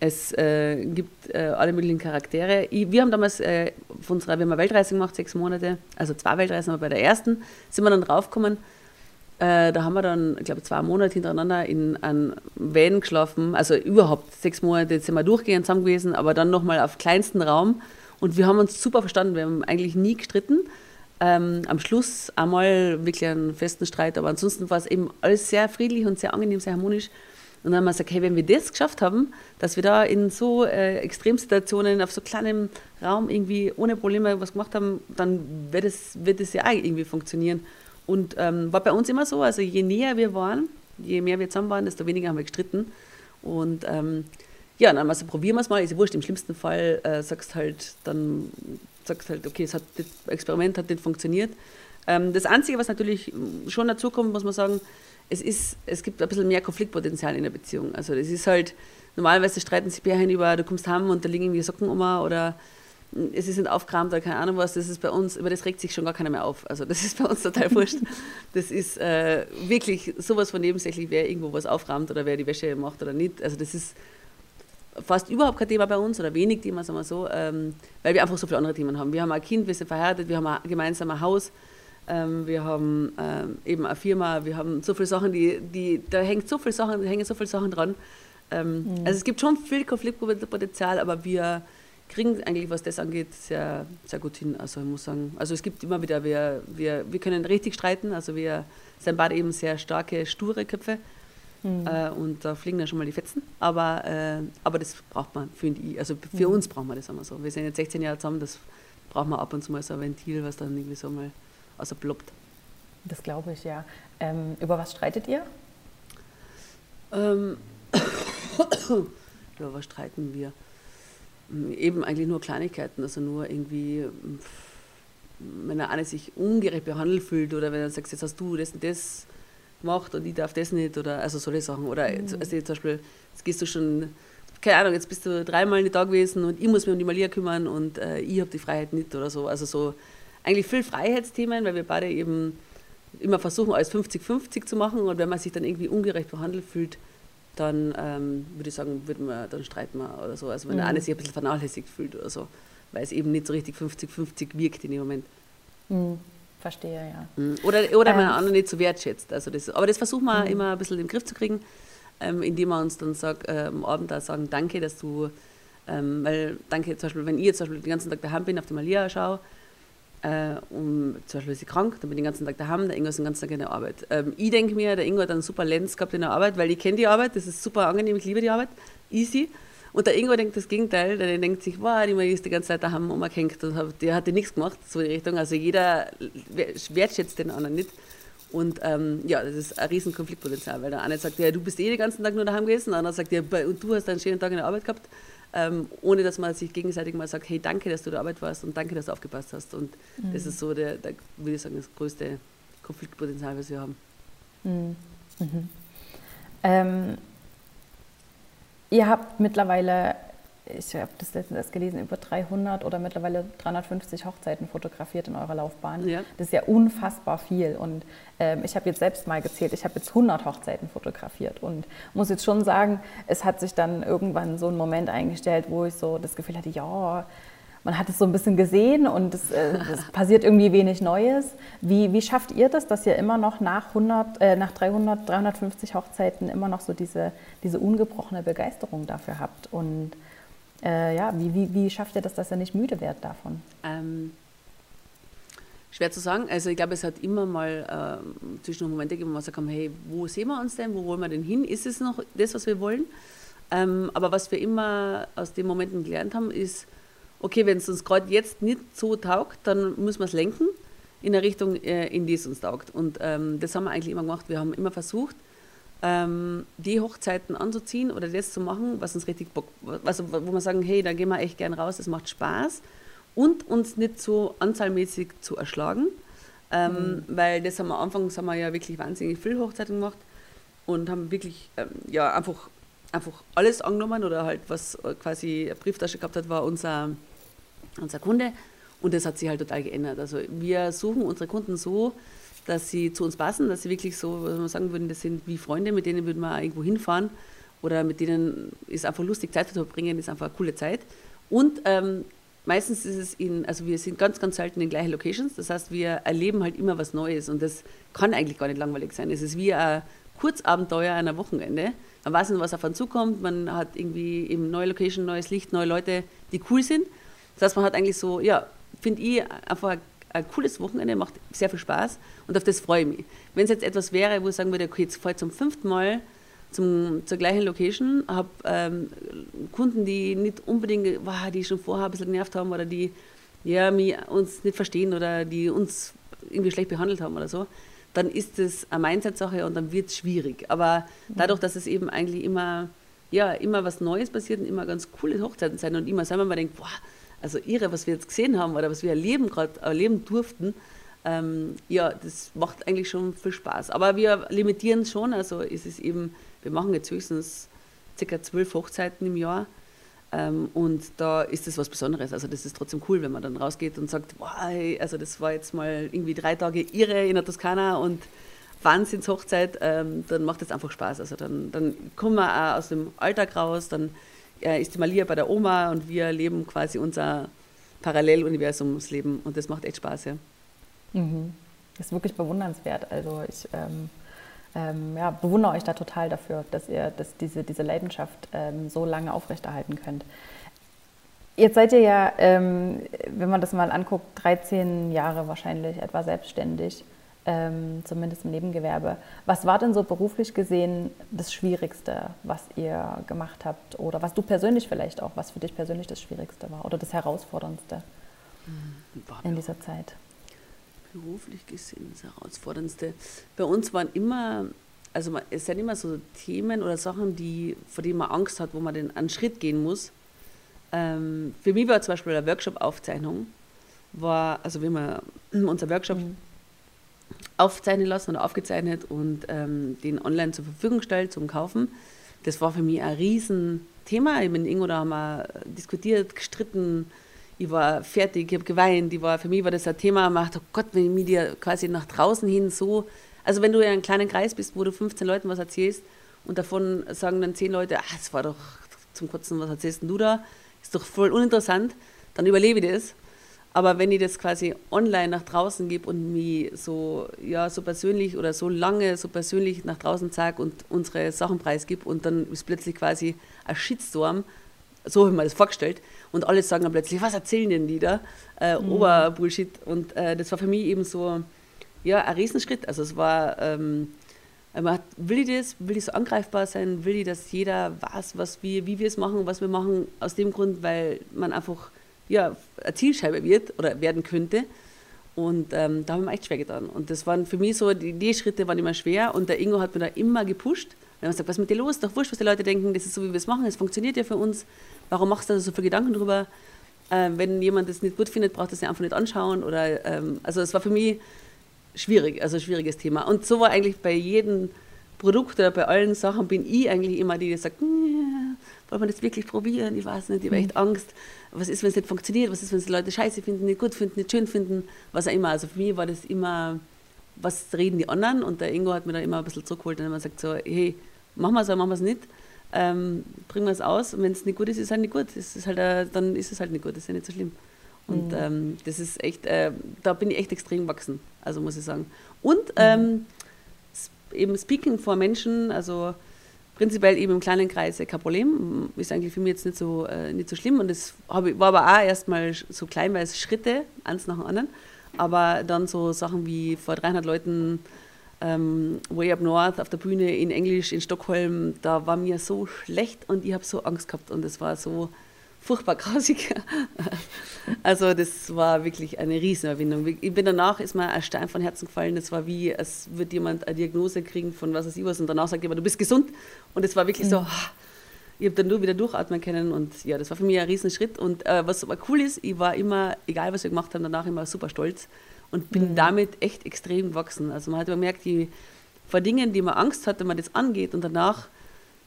es äh, gibt äh, alle möglichen Charaktere. Ich, wir haben damals äh, von unserer, wir haben eine Weltreise gemacht, sechs Monate, also zwei Weltreisen, aber bei der ersten sind wir dann draufgekommen, äh, da haben wir dann, ich glaube, zwei Monate hintereinander in einem Van geschlafen. Also überhaupt sechs Monate sind wir durchgehend zusammen gewesen, aber dann nochmal auf kleinsten Raum. Und wir haben uns super verstanden. Wir haben eigentlich nie gestritten. Ähm, am Schluss einmal wirklich einen festen Streit, aber ansonsten war es eben alles sehr friedlich und sehr angenehm, sehr harmonisch. Und dann haben wir gesagt, hey, wenn wir das geschafft haben, dass wir da in so äh, Extremsituationen auf so kleinem Raum irgendwie ohne Probleme was gemacht haben, dann wird es, wird es ja auch irgendwie funktionieren. Und ähm, war bei uns immer so, also je näher wir waren, je mehr wir zusammen waren, desto weniger haben wir gestritten. Und ähm, ja, dann haben wir so, probieren wir es mal, ist ja wurscht, im schlimmsten Fall äh, sagst halt dann, sagst halt, okay, hat, das Experiment hat nicht funktioniert. Ähm, das Einzige, was natürlich schon dazu kommt, muss man sagen, es, ist, es gibt ein bisschen mehr Konfliktpotenzial in der Beziehung. Also das ist halt, normalerweise streiten sich Pärchen über, du kommst heim und da liegen irgendwie Socken um oder es ist nicht aufgeräumt oder keine Ahnung was, das ist bei uns, über das regt sich schon gar keiner mehr auf. Also das ist bei uns total *laughs* wurscht. Das ist äh, wirklich sowas von nebensächlich, wer irgendwo was aufräumt oder wer die Wäsche macht oder nicht. Also das ist fast überhaupt kein Thema bei uns oder wenig Thema, sagen wir so, ähm, weil wir einfach so viele andere Themen haben. Wir haben ein Kind, wir sind verheiratet, wir haben ein gemeinsames Haus, ähm, wir haben ähm, eben eine Firma, wir haben so viele Sachen, die, die, da hängt so viele Sachen, da hängen so viele Sachen dran. Ähm, mhm. Also es gibt schon viel Konfliktpotenzial, aber wir kriegen eigentlich, was das angeht, sehr, sehr gut hin. Also ich muss sagen, also es gibt immer wieder, wir, wir, wir können richtig streiten, also wir sind beide eben sehr starke, sture Köpfe. Mhm. Äh, und da fliegen dann schon mal die Fetzen. Aber, äh, aber das braucht man, finde ich. Also für mhm. uns braucht man das immer so. Wir sind jetzt 16 Jahre zusammen, das braucht man ab und zu mal so ein Ventil, was dann irgendwie so mal also ploppt. Das glaube ich, ja. Ähm, über was streitet ihr? Ähm, *coughs* über was streiten wir? Eben eigentlich nur Kleinigkeiten, also nur irgendwie, wenn er eine sich ungerecht behandelt fühlt oder wenn er sagt, jetzt hast du das und das gemacht und ich darf das nicht oder also solche Sachen. Oder mhm. also zum Beispiel, jetzt gehst du schon, keine Ahnung, jetzt bist du dreimal nicht da gewesen und ich muss mich um die Malia kümmern und äh, ich habe die Freiheit nicht oder so. Also so eigentlich viel Freiheitsthemen, weil wir beide eben immer versuchen, alles 50-50 zu machen. Und wenn man sich dann irgendwie ungerecht behandelt fühlt, dann ähm, würde ich sagen, würden wir, dann streiten wir oder so. Also wenn mhm. der eine sich ein bisschen vernachlässigt fühlt oder so, weil es eben nicht so richtig 50-50 wirkt in dem Moment. Mhm. Verstehe, ja. Mhm. Oder, oder ähm. man anderen nicht so wertschätzt. Also das, aber das versuchen wir mhm. immer ein bisschen im Griff zu kriegen, ähm, indem wir uns dann sag, äh, am Abend da sagen, danke, dass du, ähm, weil danke zum Beispiel, wenn ich jetzt zum Beispiel den ganzen Tag daheim bin, auf die Malia schaue, äh, um, zum Beispiel ist sie krank, dann bin ich den ganzen Tag daheim, der Ingo ist den ganzen Tag in der Arbeit. Ähm, ich denke mir, der Ingo hat einen super Lenz gehabt in der Arbeit, weil ich kenne die Arbeit, das ist super angenehm, ich liebe die Arbeit, easy. Und der Ingo denkt das Gegenteil, der denkt sich, wow, die Marie ist die ganze Zeit daheim umgehängt und hat nichts gemacht, so die Richtung. Also jeder wertschätzt den anderen nicht. Und ähm, ja, das ist ein riesen Konfliktpotenzial, weil der eine sagt, ja, du bist eh den ganzen Tag nur daheim gewesen, der andere sagt, ja, und du hast einen schönen Tag in der Arbeit gehabt ähm, ohne dass man sich gegenseitig mal sagt, hey, danke, dass du der Arbeit warst und danke, dass du aufgepasst hast. Und mhm. das ist so, der, der, würde ich sagen, das größte Konfliktpotenzial, was wir haben. Mhm. Mhm. Ähm, ihr habt mittlerweile ich habe das letztens gelesen, über 300 oder mittlerweile 350 Hochzeiten fotografiert in eurer Laufbahn. Ja. Das ist ja unfassbar viel. Und ähm, ich habe jetzt selbst mal gezählt, ich habe jetzt 100 Hochzeiten fotografiert und muss jetzt schon sagen, es hat sich dann irgendwann so ein Moment eingestellt, wo ich so das Gefühl hatte, ja, man hat es so ein bisschen gesehen und es, äh, es *laughs* passiert irgendwie wenig Neues. Wie, wie schafft ihr das, dass ihr immer noch nach, 100, äh, nach 300, 350 Hochzeiten immer noch so diese, diese ungebrochene Begeisterung dafür habt? Und äh, ja, wie, wie, wie schafft ihr das, dass ihr nicht müde werdet davon? Ähm, schwer zu sagen. Also ich glaube, es hat immer mal ähm, zwischen Momente gegeben, wo wir sagen, hey, wo sehen wir uns denn? Wo wollen wir denn hin? Ist es noch das, was wir wollen? Ähm, aber was wir immer aus den Momenten gelernt haben, ist, okay, wenn es uns gerade jetzt nicht so taugt, dann müssen wir es lenken in eine Richtung, äh, in die es uns taugt. Und ähm, das haben wir eigentlich immer gemacht. Wir haben immer versucht, ähm, die Hochzeiten anzuziehen oder das zu machen, was uns richtig Bock, also wo wir sagen, hey, da gehen wir echt gern raus, das macht Spaß und uns nicht so anzahlmäßig zu erschlagen, ähm, mhm. weil das haben wir am Anfang, haben wir ja wirklich wahnsinnig viel Hochzeiten gemacht und haben wirklich ähm, ja einfach einfach alles angenommen oder halt was quasi eine Brieftasche gehabt hat, war unser unser Kunde und das hat sich halt total geändert. Also wir suchen unsere Kunden so, dass sie zu uns passen, dass sie wirklich so, was man sagen würden, das sind wie Freunde, mit denen würden wir irgendwo hinfahren oder mit denen ist einfach lustig Zeit zu verbringen, ist einfach eine coole Zeit. Und ähm, meistens ist es in, also wir sind ganz, ganz selten in gleichen Locations, das heißt, wir erleben halt immer was Neues und das kann eigentlich gar nicht langweilig sein. Es ist wie ein Kurzabenteuer einer Wochenende. Man weiß nicht, was auf einen zukommt, man hat irgendwie eben neue Location, neues Licht, neue Leute, die cool sind. Das heißt, man hat eigentlich so, ja, finde ich, einfach ein cooles Wochenende, macht sehr viel Spaß und auf das freue ich mich. Wenn es jetzt etwas wäre, wo ich sagen würde, okay, jetzt fahre ich zum fünften Mal zum, zur gleichen Location, habe ähm, Kunden, die nicht unbedingt, wow, die schon vorher ein bisschen genervt haben oder die ja, mich, uns nicht verstehen oder die uns irgendwie schlecht behandelt haben oder so, dann ist es eine Mindset-Sache und dann wird es schwierig. Aber dadurch, dass es eben eigentlich immer, ja, immer was Neues passiert und immer ganz coole Hochzeiten sein und immer selber mal denkt, boah, also irre, was wir jetzt gesehen haben oder was wir erleben gerade erleben durften, ähm, ja, das macht eigentlich schon viel Spaß. Aber wir limitieren schon, also ist es eben, wir machen jetzt höchstens ca. zwölf Hochzeiten im Jahr. Ähm, und da ist das was Besonderes. Also das ist trotzdem cool, wenn man dann rausgeht und sagt, wow, also das war jetzt mal irgendwie drei Tage irre in der Toskana und Wahnsinnshochzeit, ähm, dann macht das einfach Spaß. Also dann, dann kommen wir auch aus dem Alltag raus, dann äh, ist die Malia bei der Oma und wir leben quasi unser Paralleluniversumsleben und das macht echt Spaß, ja. Mhm. Das ist wirklich bewundernswert. Also ich ähm, ähm, ja, bewundere euch da total dafür, dass ihr dass diese, diese Leidenschaft ähm, so lange aufrechterhalten könnt. Jetzt seid ihr ja, ähm, wenn man das mal anguckt, 13 Jahre wahrscheinlich etwa selbstständig, ähm, zumindest im Nebengewerbe. Was war denn so beruflich gesehen das Schwierigste, was ihr gemacht habt? Oder was du persönlich vielleicht auch, was für dich persönlich das Schwierigste war oder das Herausforderndste hm, in dieser Zeit? beruflich gesehen das Herausforderndste. Bei uns waren immer, also es sind immer so Themen oder Sachen, die, vor denen man Angst hat, wo man den einen Schritt gehen muss. Ähm, für mich war zum Beispiel eine Workshop-Aufzeichnung, war, also wir haben *clears throat* unser Workshop mhm. Aufzeichnen lassen oder aufgezeichnet und ähm, den online zur Verfügung gestellt zum Kaufen. Das war für mich ein Riesenthema. Ich bin Ingo da haben wir diskutiert, gestritten, ich war fertig, ich habe geweint, ich war, für mich war das ein Thema, man dachte, oh Gott, wenn ich mir dir quasi nach draußen hin so, also wenn du in einem kleinen Kreis bist, wo du 15 Leuten was erzählst und davon sagen dann 10 Leute, ach, das war doch zum Kurzen, was erzählst du da, ist doch voll uninteressant, dann überlebe ich das. Aber wenn ich das quasi online nach draußen gebe und mich so, ja, so persönlich oder so lange so persönlich nach draußen zeige und unsere Sachen preisgib und dann ist plötzlich quasi ein Shitstorm, so habe ich mir das vorgestellt, und alle sagen dann plötzlich, was erzählen denn die da? Äh, mhm. Oberbullshit. Und äh, das war für mich eben so, ja, ein Riesenschritt. Also es war, ähm, hat, will ich das, will ich so angreifbar sein, will ich, dass jeder weiß, was wir, wie wir es machen, was wir machen, aus dem Grund, weil man einfach ja, eine Zielscheibe wird oder werden könnte. Und ähm, da haben wir echt schwer getan. Und das waren für mich so, die, die Schritte waren immer schwer und der Ingo hat mir da immer gepusht. Wenn man sagt, was ist mit dir los? Doch wurscht, was die Leute denken, das ist so, wie wir es machen, es funktioniert ja für uns. Warum machst du da so viele Gedanken drüber? Ähm, wenn jemand das nicht gut findet, braucht das ja einfach nicht anschauen. Oder, ähm, also es war für mich schwierig, also ein schwieriges Thema. Und so war eigentlich bei jedem Produkt oder bei allen Sachen bin ich eigentlich immer die, die sagt, wollen wir das wirklich probieren? Ich weiß nicht, ich habe echt mhm. Angst. Was ist, wenn es nicht funktioniert? Was ist, wenn es die Leute scheiße finden, nicht gut finden, nicht schön finden? Was auch immer. Also für mich war das immer, was reden die anderen? Und der Ingo hat mir da immer ein bisschen zurückgeholt und immer gesagt so, hey, machen wir es oder machen wir es nicht ähm, bringen wir es aus und wenn es nicht gut ist, ist es halt nicht gut. Ist halt, äh, dann ist es halt nicht gut, das ist ja nicht so schlimm. Und mhm. ähm, das ist echt, äh, da bin ich echt extrem gewachsen, also muss ich sagen. Und ähm, eben Speaking vor Menschen, also prinzipiell eben im kleinen Kreis kein Problem, ist eigentlich für mich jetzt nicht so, äh, nicht so schlimm. Und das ich, war aber auch erstmal so kleinweise Schritte, eins nach dem anderen. Aber dann so Sachen wie vor 300 Leuten ähm, Way Up North auf der Bühne in Englisch in Stockholm, da war mir so schlecht und ich habe so Angst gehabt und es war so furchtbar *laughs* grausig. Also das war wirklich eine Riesenerwindung. Ich bin danach, ist mir ein Stein von Herzen gefallen. Das war wie, als würde jemand eine Diagnose kriegen von was weiß ich was und danach sagt jemand, du bist gesund. Und es war wirklich mhm. so, ich habe dann nur wieder durchatmen können und ja, das war für mich ein Riesenschritt. Und äh, was aber cool ist, ich war immer, egal was wir gemacht haben, danach immer super stolz und bin mhm. damit echt extrem gewachsen. Also man hat gemerkt, die, vor Dingen, die man Angst hat, wenn man das angeht und danach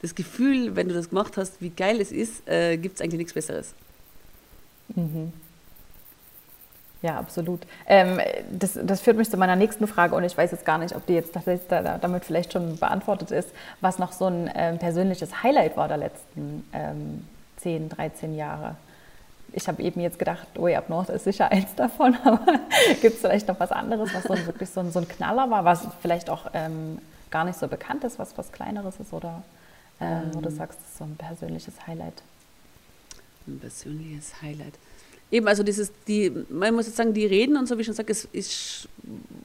das Gefühl, wenn du das gemacht hast, wie geil es ist, äh, gibt es eigentlich nichts Besseres. Mhm. Ja, absolut. Ähm, das, das, führt mich zu meiner nächsten Frage und ich weiß jetzt gar nicht, ob die jetzt damit vielleicht schon beantwortet ist, was noch so ein ähm, persönliches Highlight war der letzten ähm, 10, 13 Jahre ich habe eben jetzt gedacht, Way Up North ist sicher *laughs* eins davon, aber *laughs* gibt es vielleicht noch was anderes, was so ein, wirklich so ein, so ein, Knaller war, was vielleicht auch ähm, gar nicht so bekannt ist, was was Kleineres ist oder ähm, wo du ähm. sagst, das ist so ein persönliches Highlight? Ein persönliches Highlight. Eben, also dieses, die, man muss jetzt sagen, die Reden und so, wie ich schon sage, es ist,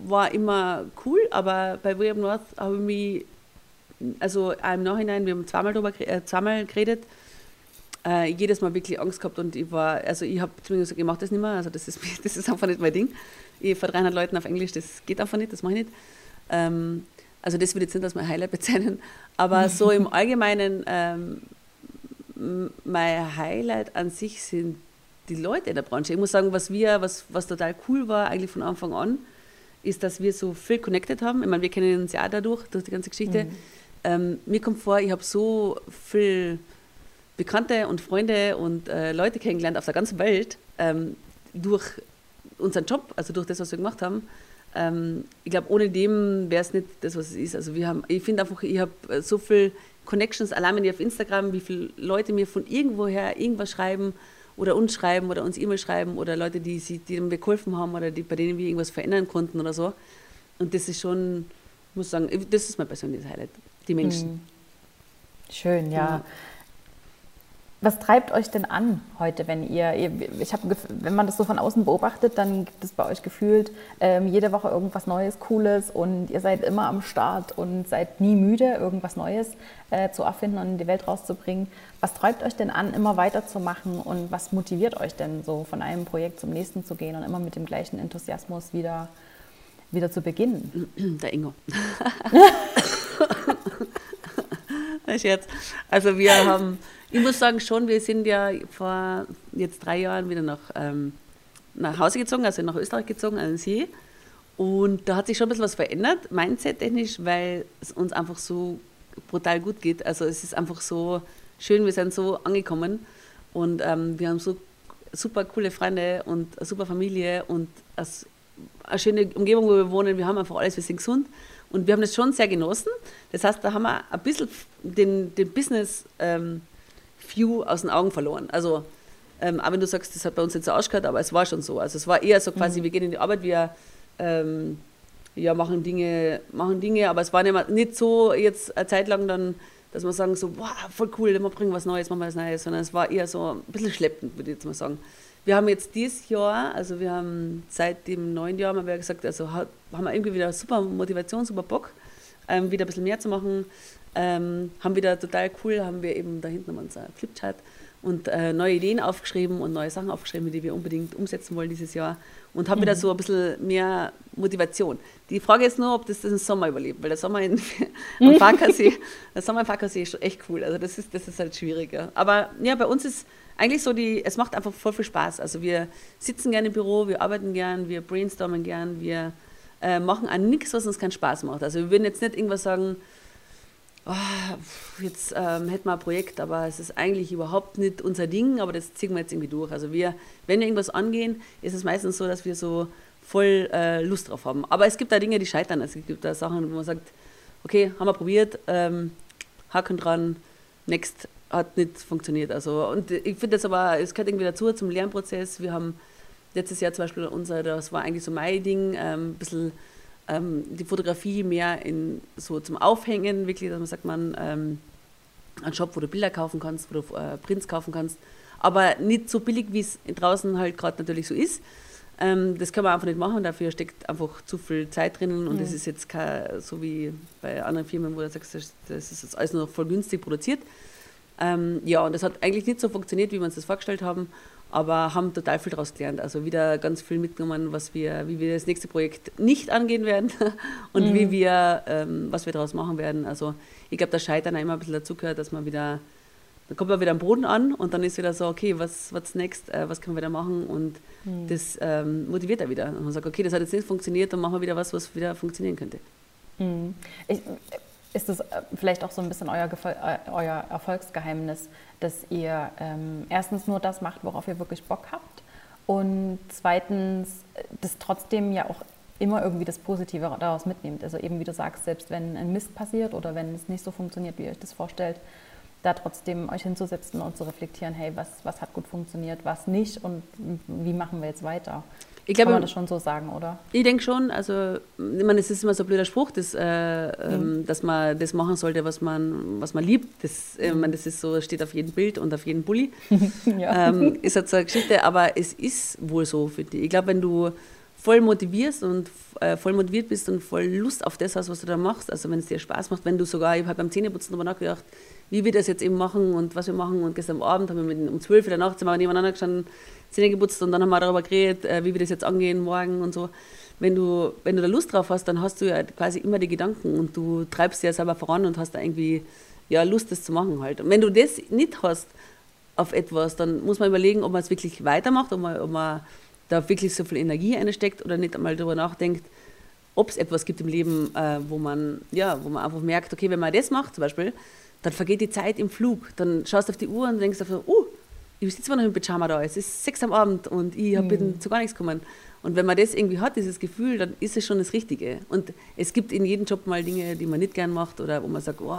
war immer cool, aber bei William North habe ich mich, also im Nachhinein, wir haben zweimal darüber äh, zweimal geredet, äh, jedes Mal wirklich Angst gehabt und ich war, also ich habe zumindest gesagt, ich mache das nicht mehr, also das ist, *laughs* das ist einfach nicht mein Ding. Ich vor 300 Leuten auf Englisch, das geht einfach nicht, das mache ich nicht. Ähm, also das würde jetzt nicht als mein Highlight bezeichnen, aber so im *laughs* Allgemeinen, ähm, mein Highlight an sich sind die Leute in der Branche. Ich muss sagen, was wir, was, was total cool war, eigentlich von Anfang an, ist, dass wir so viel connected haben. Ich meine, wir kennen uns ja dadurch, durch die ganze Geschichte. Mhm. Ähm, mir kommt vor, ich habe so viel Bekannte und Freunde und äh, Leute kennengelernt auf der ganzen Welt ähm, durch unseren Job, also durch das, was wir gemacht haben. Ähm, ich glaube, ohne dem wäre es nicht das, was es ist. Also wir haben, ich finde einfach, ich habe so viel Connections, allein wenn ich auf Instagram, wie viele Leute mir von irgendwoher irgendwas schreiben oder uns schreiben oder uns E-Mail schreiben oder Leute, die, sie, die mir geholfen haben oder die, bei denen wir irgendwas verändern konnten oder so. Und das ist schon, ich muss sagen, das ist mein persönliches Highlight, die Menschen. Hm. Schön, ja. Genau. Was treibt euch denn an heute, wenn ihr, ich habe, wenn man das so von außen beobachtet, dann gibt es bei euch gefühlt ähm, jede Woche irgendwas Neues, Cooles und ihr seid immer am Start und seid nie müde, irgendwas Neues äh, zu erfinden und in die Welt rauszubringen. Was treibt euch denn an, immer weiterzumachen und was motiviert euch denn so von einem Projekt zum nächsten zu gehen und immer mit dem gleichen Enthusiasmus wieder, wieder zu beginnen? *clears throat* Der Ingo. *laughs* Scherz. Also wir haben ich muss sagen schon, wir sind ja vor jetzt drei Jahren wieder nach, ähm, nach Hause gezogen, also nach Österreich gezogen, an den See. Und da hat sich schon ein bisschen was verändert, mindset-technisch, weil es uns einfach so brutal gut geht. Also es ist einfach so schön, wir sind so angekommen und ähm, wir haben so super coole Freunde und eine super Familie und eine schöne Umgebung, wo wir wohnen. Wir haben einfach alles, wir sind gesund und wir haben das schon sehr genossen. Das heißt, da haben wir ein bisschen den, den Business ähm, View aus den Augen verloren. Also, ähm, auch wenn du sagst, das hat bei uns jetzt so ausgehört, aber es war schon so. Also es war eher so quasi, mhm. wir gehen in die Arbeit, wir ähm, ja, machen, Dinge, machen Dinge, aber es war nicht, nicht so jetzt eine Zeit lang dann, dass wir sagen so, wow, voll cool, wir bringen was Neues, machen wir was Neues, sondern es war eher so ein bisschen schleppend, würde ich jetzt mal sagen. Wir haben jetzt dieses Jahr, also wir haben seit dem neuen Jahr, haben wir gesagt, also haben wir irgendwie wieder super Motivation, super Bock, ähm, wieder ein bisschen mehr zu machen, ähm, haben wieder total cool, haben wir eben da hinten unser Flipchart und äh, neue Ideen aufgeschrieben und neue Sachen aufgeschrieben, die wir unbedingt umsetzen wollen dieses Jahr und haben mhm. wieder so ein bisschen mehr Motivation. Die Frage ist nur, ob das den Sommer überlebt, weil der Sommer in, *laughs* am Farkasee, *laughs* der Sommer im Farkasee ist schon echt cool. Also das ist, das ist halt schwieriger. Aber ja, bei uns ist eigentlich so die, es macht einfach voll viel Spaß. Also wir sitzen gerne im Büro, wir arbeiten gern, wir brainstormen gern, wir äh, machen an nichts, was uns keinen Spaß macht. Also wir würden jetzt nicht irgendwas sagen, oh, jetzt ähm, hätten wir ein Projekt, aber es ist eigentlich überhaupt nicht unser Ding, aber das ziehen wir jetzt irgendwie durch. Also wir, wenn wir irgendwas angehen, ist es meistens so, dass wir so voll äh, Lust drauf haben. Aber es gibt da Dinge, die scheitern. Also es gibt da Sachen, wo man sagt, okay, haben wir probiert, ähm, Haken dran, next hat nicht funktioniert. Also, und ich finde das aber, es gehört irgendwie dazu zum Lernprozess. Wir haben letztes Jahr zum Beispiel unser, das war eigentlich so mein Ding, ähm, ein bisschen ähm, die Fotografie mehr in, so zum Aufhängen, wirklich, dass man sagt, man ähm, einen Shop, wo du Bilder kaufen kannst, wo du äh, Prints kaufen kannst, aber nicht so billig, wie es draußen halt gerade natürlich so ist. Ähm, das kann man einfach nicht machen, dafür steckt einfach zu viel Zeit drinnen und es mhm. ist jetzt kein, so wie bei anderen Firmen, wo du sagst, das, ist jetzt alles nur voll günstig produziert. Ähm, ja, und das hat eigentlich nicht so funktioniert, wie wir uns das vorgestellt haben aber haben total viel daraus gelernt. Also wieder ganz viel mitgenommen, was wir, wie wir das nächste Projekt nicht angehen werden *laughs* und mhm. wie wir, ähm, was wir daraus machen werden. Also ich glaube, das Scheitern auch immer ein bisschen dazugehört, dass man wieder, dann kommt man wieder am Boden an und dann ist wieder so, okay, was what's next, äh, was können wir da machen und mhm. das ähm, motiviert er wieder. Und man sagt, okay, das hat jetzt nicht funktioniert, dann machen wir wieder was, was wieder funktionieren könnte. Mhm. Ich, ist das äh, vielleicht auch so ein bisschen euer, äh, euer Erfolgsgeheimnis, dass ihr ähm, erstens nur das macht, worauf ihr wirklich Bock habt und zweitens äh, das trotzdem ja auch immer irgendwie das Positive daraus mitnehmt. Also eben wie du sagst, selbst wenn ein Mist passiert oder wenn es nicht so funktioniert, wie ihr euch das vorstellt, da trotzdem euch hinzusetzen und zu reflektieren, hey, was, was hat gut funktioniert, was nicht und wie machen wir jetzt weiter. Ich glaube, Kann man das schon so sagen, oder? Ich denke schon. Also, ich meine, es ist immer so ein blöder Spruch, dass, äh, mhm. dass man das machen sollte, was man, was man liebt. Das, äh, meine, das ist so, steht auf jedem Bild und auf jedem Bulli. *laughs* ja. ähm, ist halt so eine Geschichte, aber es ist wohl so für dich. Ich glaube, wenn du voll motivierst und äh, voll motiviert bist und voll Lust auf das hast, was du da machst, also wenn es dir Spaß macht, wenn du sogar, ich habe beim Zähneputzen darüber nachgedacht, wie wir das jetzt eben machen und was wir machen und gestern Abend haben wir mit, um 12 Uhr der Nacht sind wir nebeneinander gestanden, Zähne geputzt und dann haben wir darüber geredet, äh, wie wir das jetzt angehen morgen und so. Wenn du, wenn du da Lust drauf hast, dann hast du ja quasi immer die Gedanken und du treibst ja selber voran und hast da irgendwie ja, Lust, das zu machen halt. Und wenn du das nicht hast auf etwas, dann muss man überlegen, ob man es wirklich weitermacht, ob man, ob man da wirklich so viel Energie einsteckt oder nicht einmal darüber nachdenkt, ob es etwas gibt im Leben, äh, wo, man, ja, wo man einfach merkt, okay, wenn man das macht zum Beispiel, dann vergeht die Zeit im Flug. Dann schaust du auf die Uhr und denkst, uh, ich sitze noch im Pyjama da, es ist sechs am Abend und ich mhm. bin zu gar nichts gekommen. Und wenn man das irgendwie hat, dieses Gefühl, dann ist es schon das Richtige. Und es gibt in jedem Job mal Dinge, die man nicht gern macht oder wo man sagt, oh,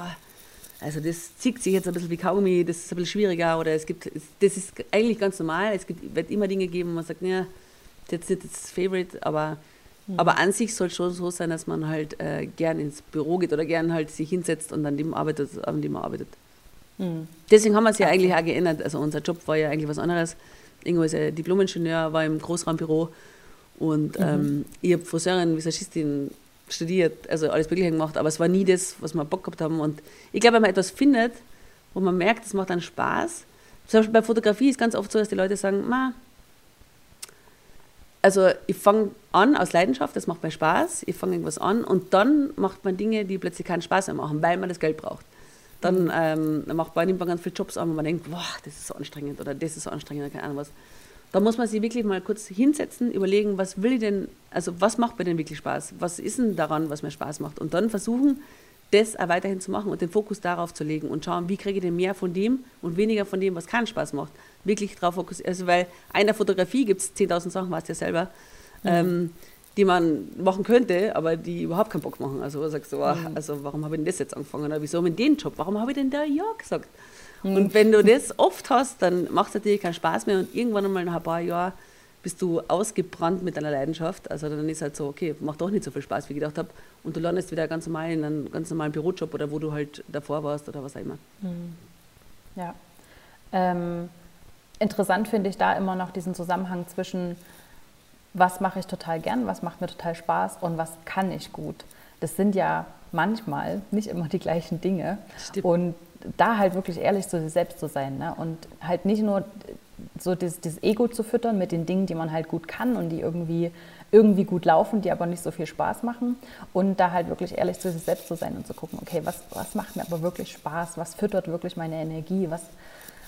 also das zieht sich jetzt ein bisschen wie Kaugummi, das ist ein bisschen schwieriger oder es gibt, das ist eigentlich ganz normal, es gibt, wird immer Dinge geben, wo man sagt, ja, das ist nicht das Favorite, aber, mhm. Aber an sich soll es schon so sein, dass man halt äh, gern ins Büro geht oder gern halt sich hinsetzt und an dem arbeitet, an dem man arbeitet. Mhm. Deswegen haben wir es ja eigentlich auch geändert. Also unser Job war ja eigentlich was anderes. Ingo ist ja Diplomingenieur, war im Großraumbüro und mhm. ähm, ich habe Friseurin, Visagistin studiert, also alles Mögliche gemacht, aber es war nie das, was wir Bock gehabt haben. Und ich glaube, wenn man etwas findet, wo man merkt, es macht dann Spaß, zum Beispiel bei Fotografie ist ganz oft so, dass die Leute sagen, Ma, also ich fange an aus Leidenschaft, das macht mir Spaß, ich fange irgendwas an und dann macht man Dinge, die plötzlich keinen Spaß mehr machen, weil man das Geld braucht. Dann mhm. ähm, macht man, nimmt man ganz viele Jobs an, wo man denkt, boah, das ist so anstrengend oder das ist so anstrengend oder keine Ahnung was. Da muss man sich wirklich mal kurz hinsetzen, überlegen, was will ich denn, also was macht mir denn wirklich Spaß? Was ist denn daran, was mir Spaß macht? Und dann versuchen, das auch weiterhin zu machen und den Fokus darauf zu legen und schauen, wie kriege ich denn mehr von dem und weniger von dem, was keinen Spaß macht. Wirklich darauf fokussieren. Also, weil einer Fotografie gibt es 10.000 Sachen, weißt du ja selber. Mhm. Ähm, die man machen könnte, aber die überhaupt keinen Bock machen. Also sagst du, oh, also warum habe ich denn das jetzt angefangen? Oder wieso mit den Job? Warum habe ich denn da ja gesagt? Mhm. Und wenn du das oft hast, dann macht es natürlich keinen Spaß mehr und irgendwann einmal nach ein paar Jahren bist du ausgebrannt mit deiner Leidenschaft. Also dann ist halt so, okay, macht doch nicht so viel Spaß, wie ich gedacht habe. Und du landest wieder ganz normal in einem ganz normalen Bürojob oder wo du halt davor warst oder was auch immer. Mhm. Ja. Ähm, interessant finde ich da immer noch diesen Zusammenhang zwischen was mache ich total gern, was macht mir total Spaß und was kann ich gut. Das sind ja manchmal nicht immer die gleichen Dinge. Stimmt. Und da halt wirklich ehrlich zu sich selbst zu sein ne? und halt nicht nur so das, das, Ego zu füttern mit den Dingen, die man halt gut kann und die irgendwie, irgendwie gut laufen, die aber nicht so viel Spaß machen und da halt wirklich ehrlich zu sich selbst zu sein und zu gucken, okay, was, was macht mir aber wirklich Spaß, was füttert wirklich meine Energie, was,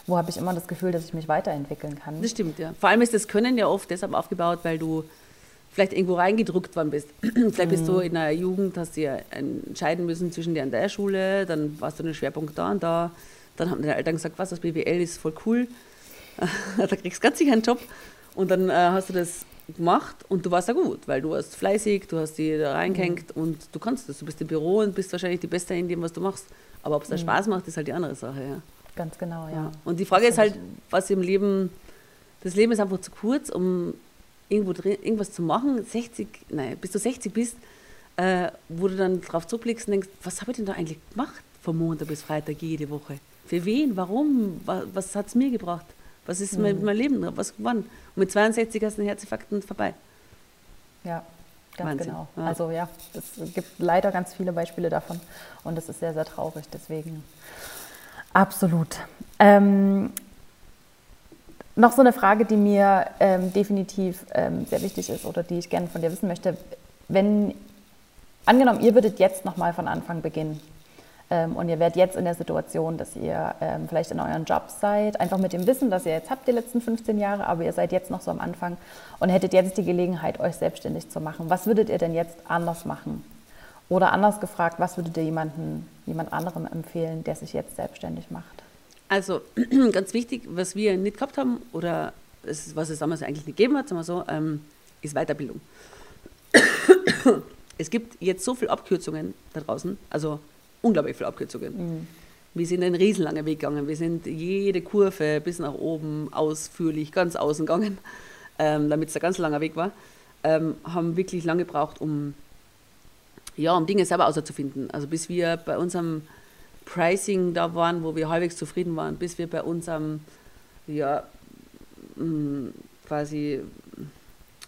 wo habe ich immer das Gefühl, dass ich mich weiterentwickeln kann. Das stimmt, ja. Vor allem ist das Können ja oft deshalb aufgebaut, weil du vielleicht irgendwo reingedrückt worden bist. *clears throat* vielleicht bist du mhm. in der Jugend, hast du ja entscheiden müssen zwischen der und der Schule, dann warst du einen Schwerpunkt da und da. Dann haben deine Eltern gesagt, was, das BWL ist voll cool. *laughs* da kriegst du ganz sicher einen Job. Und dann äh, hast du das gemacht und du warst ja gut, weil du warst fleißig, du hast dich da reingehängt mhm. und du kannst das. Du bist im Büro und bist wahrscheinlich die Beste in dem, was du machst. Aber ob es da mhm. Spaß macht, ist halt die andere Sache. Ja. Ganz genau, ja. ja. Und die Frage ist halt, was im Leben, das Leben ist einfach zu kurz, um irgendwo drin, irgendwas zu machen. 60, nein, bis du 60 bist, äh, wo du dann drauf zurückblickst und denkst, was habe ich denn da eigentlich gemacht von Montag bis Freitag jede Woche? Für wen? Warum? Was, was hat es mir gebracht? Was ist mhm. mit meinem Leben? Was wann? Und mit 62 hast du einen Herzinfarkt und vorbei. Ja, ganz Wahnsinn. genau. Ja. Also ja, es gibt leider ganz viele Beispiele davon und das ist sehr, sehr traurig. Deswegen Absolut. Ähm, noch so eine Frage, die mir ähm, definitiv ähm, sehr wichtig ist oder die ich gerne von dir wissen möchte. Wenn, angenommen, ihr würdet jetzt nochmal von Anfang beginnen und ihr wärt jetzt in der Situation, dass ihr ähm, vielleicht in euren Job seid, einfach mit dem Wissen, dass ihr jetzt habt die letzten 15 Jahre, aber ihr seid jetzt noch so am Anfang und hättet jetzt die Gelegenheit, euch selbstständig zu machen. Was würdet ihr denn jetzt anders machen? Oder anders gefragt, was würdet ihr jemanden, jemand anderem empfehlen, der sich jetzt selbstständig macht? Also *clears throat* ganz wichtig, was wir nicht gehabt haben oder was es damals eigentlich nicht gegeben hat, sagen wir so, ähm, ist Weiterbildung. *coughs* es gibt jetzt so viele Abkürzungen da draußen, also unglaublich viele Abkürzungen. Mhm. Wir sind einen riesenlangen Weg gegangen. Wir sind jede Kurve bis nach oben ausführlich, ganz außen gegangen. ähm, damit es ein ganz langer Weg war, ähm, haben wirklich lange gebraucht, um, ja, um Dinge selber auszufinden. Also bis wir bei unserem Pricing da waren, wo wir halbwegs zufrieden waren, bis wir bei unserem ja, mm, quasi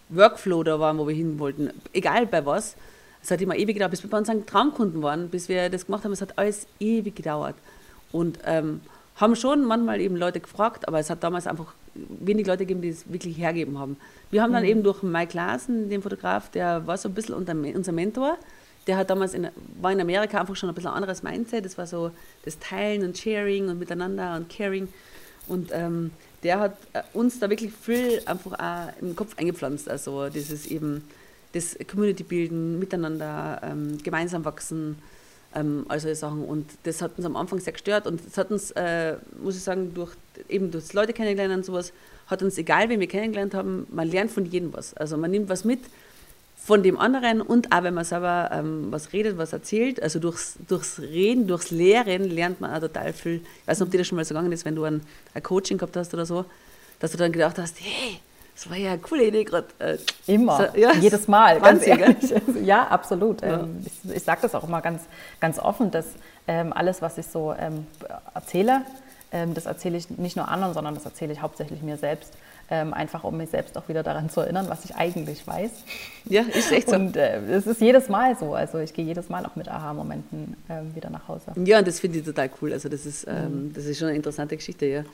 Workflow da waren, wo wir hin wollten, egal bei was. Es hat immer ewig gedauert, bis wir bei unseren Traumkunden waren, bis wir das gemacht haben. Es hat alles ewig gedauert. Und ähm, haben schon manchmal eben Leute gefragt, aber es hat damals einfach wenig Leute gegeben, die es wirklich hergeben haben. Wir haben dann mhm. eben durch Mike Klaassen, den Fotograf, der war so ein bisschen unser Mentor, der hat damals in, war in Amerika einfach schon ein bisschen anderes Mindset. Das war so das Teilen und Sharing und Miteinander und Caring. Und ähm, der hat äh, uns da wirklich viel einfach auch im Kopf eingepflanzt. Also dieses eben das Community bilden, miteinander, ähm, gemeinsam wachsen, ähm, all solche Sachen. Und das hat uns am Anfang sehr gestört und das hat uns, äh, muss ich sagen, durch eben durch Leute kennengelernt und sowas, hat uns, egal wen wir kennengelernt haben, man lernt von jedem was. Also man nimmt was mit von dem anderen und auch wenn man selber ähm, was redet, was erzählt, also durchs, durchs Reden, durchs Lehren lernt man auch total viel. Ich weiß nicht, ob dir das schon mal so gegangen ist, wenn du ein, ein Coaching gehabt hast oder so, dass du dann gedacht hast, hey, das war ja eine coole Idee gerade. Äh, immer, so, ja, jedes Mal, ganz ehrlich. *laughs* ja, absolut. Ja. Ähm, ich, ich sage das auch immer ganz, ganz offen, dass ähm, alles, was ich so ähm, erzähle, ähm, das erzähle ich nicht nur anderen, sondern das erzähle ich hauptsächlich mir selbst ähm, einfach um mich selbst auch wieder daran zu erinnern, was ich eigentlich weiß. Ja, ist echt so. Und äh, es ist jedes Mal so. Also ich gehe jedes Mal auch mit Aha-Momenten ähm, wieder nach Hause. Ja, und das finde ich total cool. Also das ist, ähm, mhm. das ist schon eine interessante Geschichte, ja.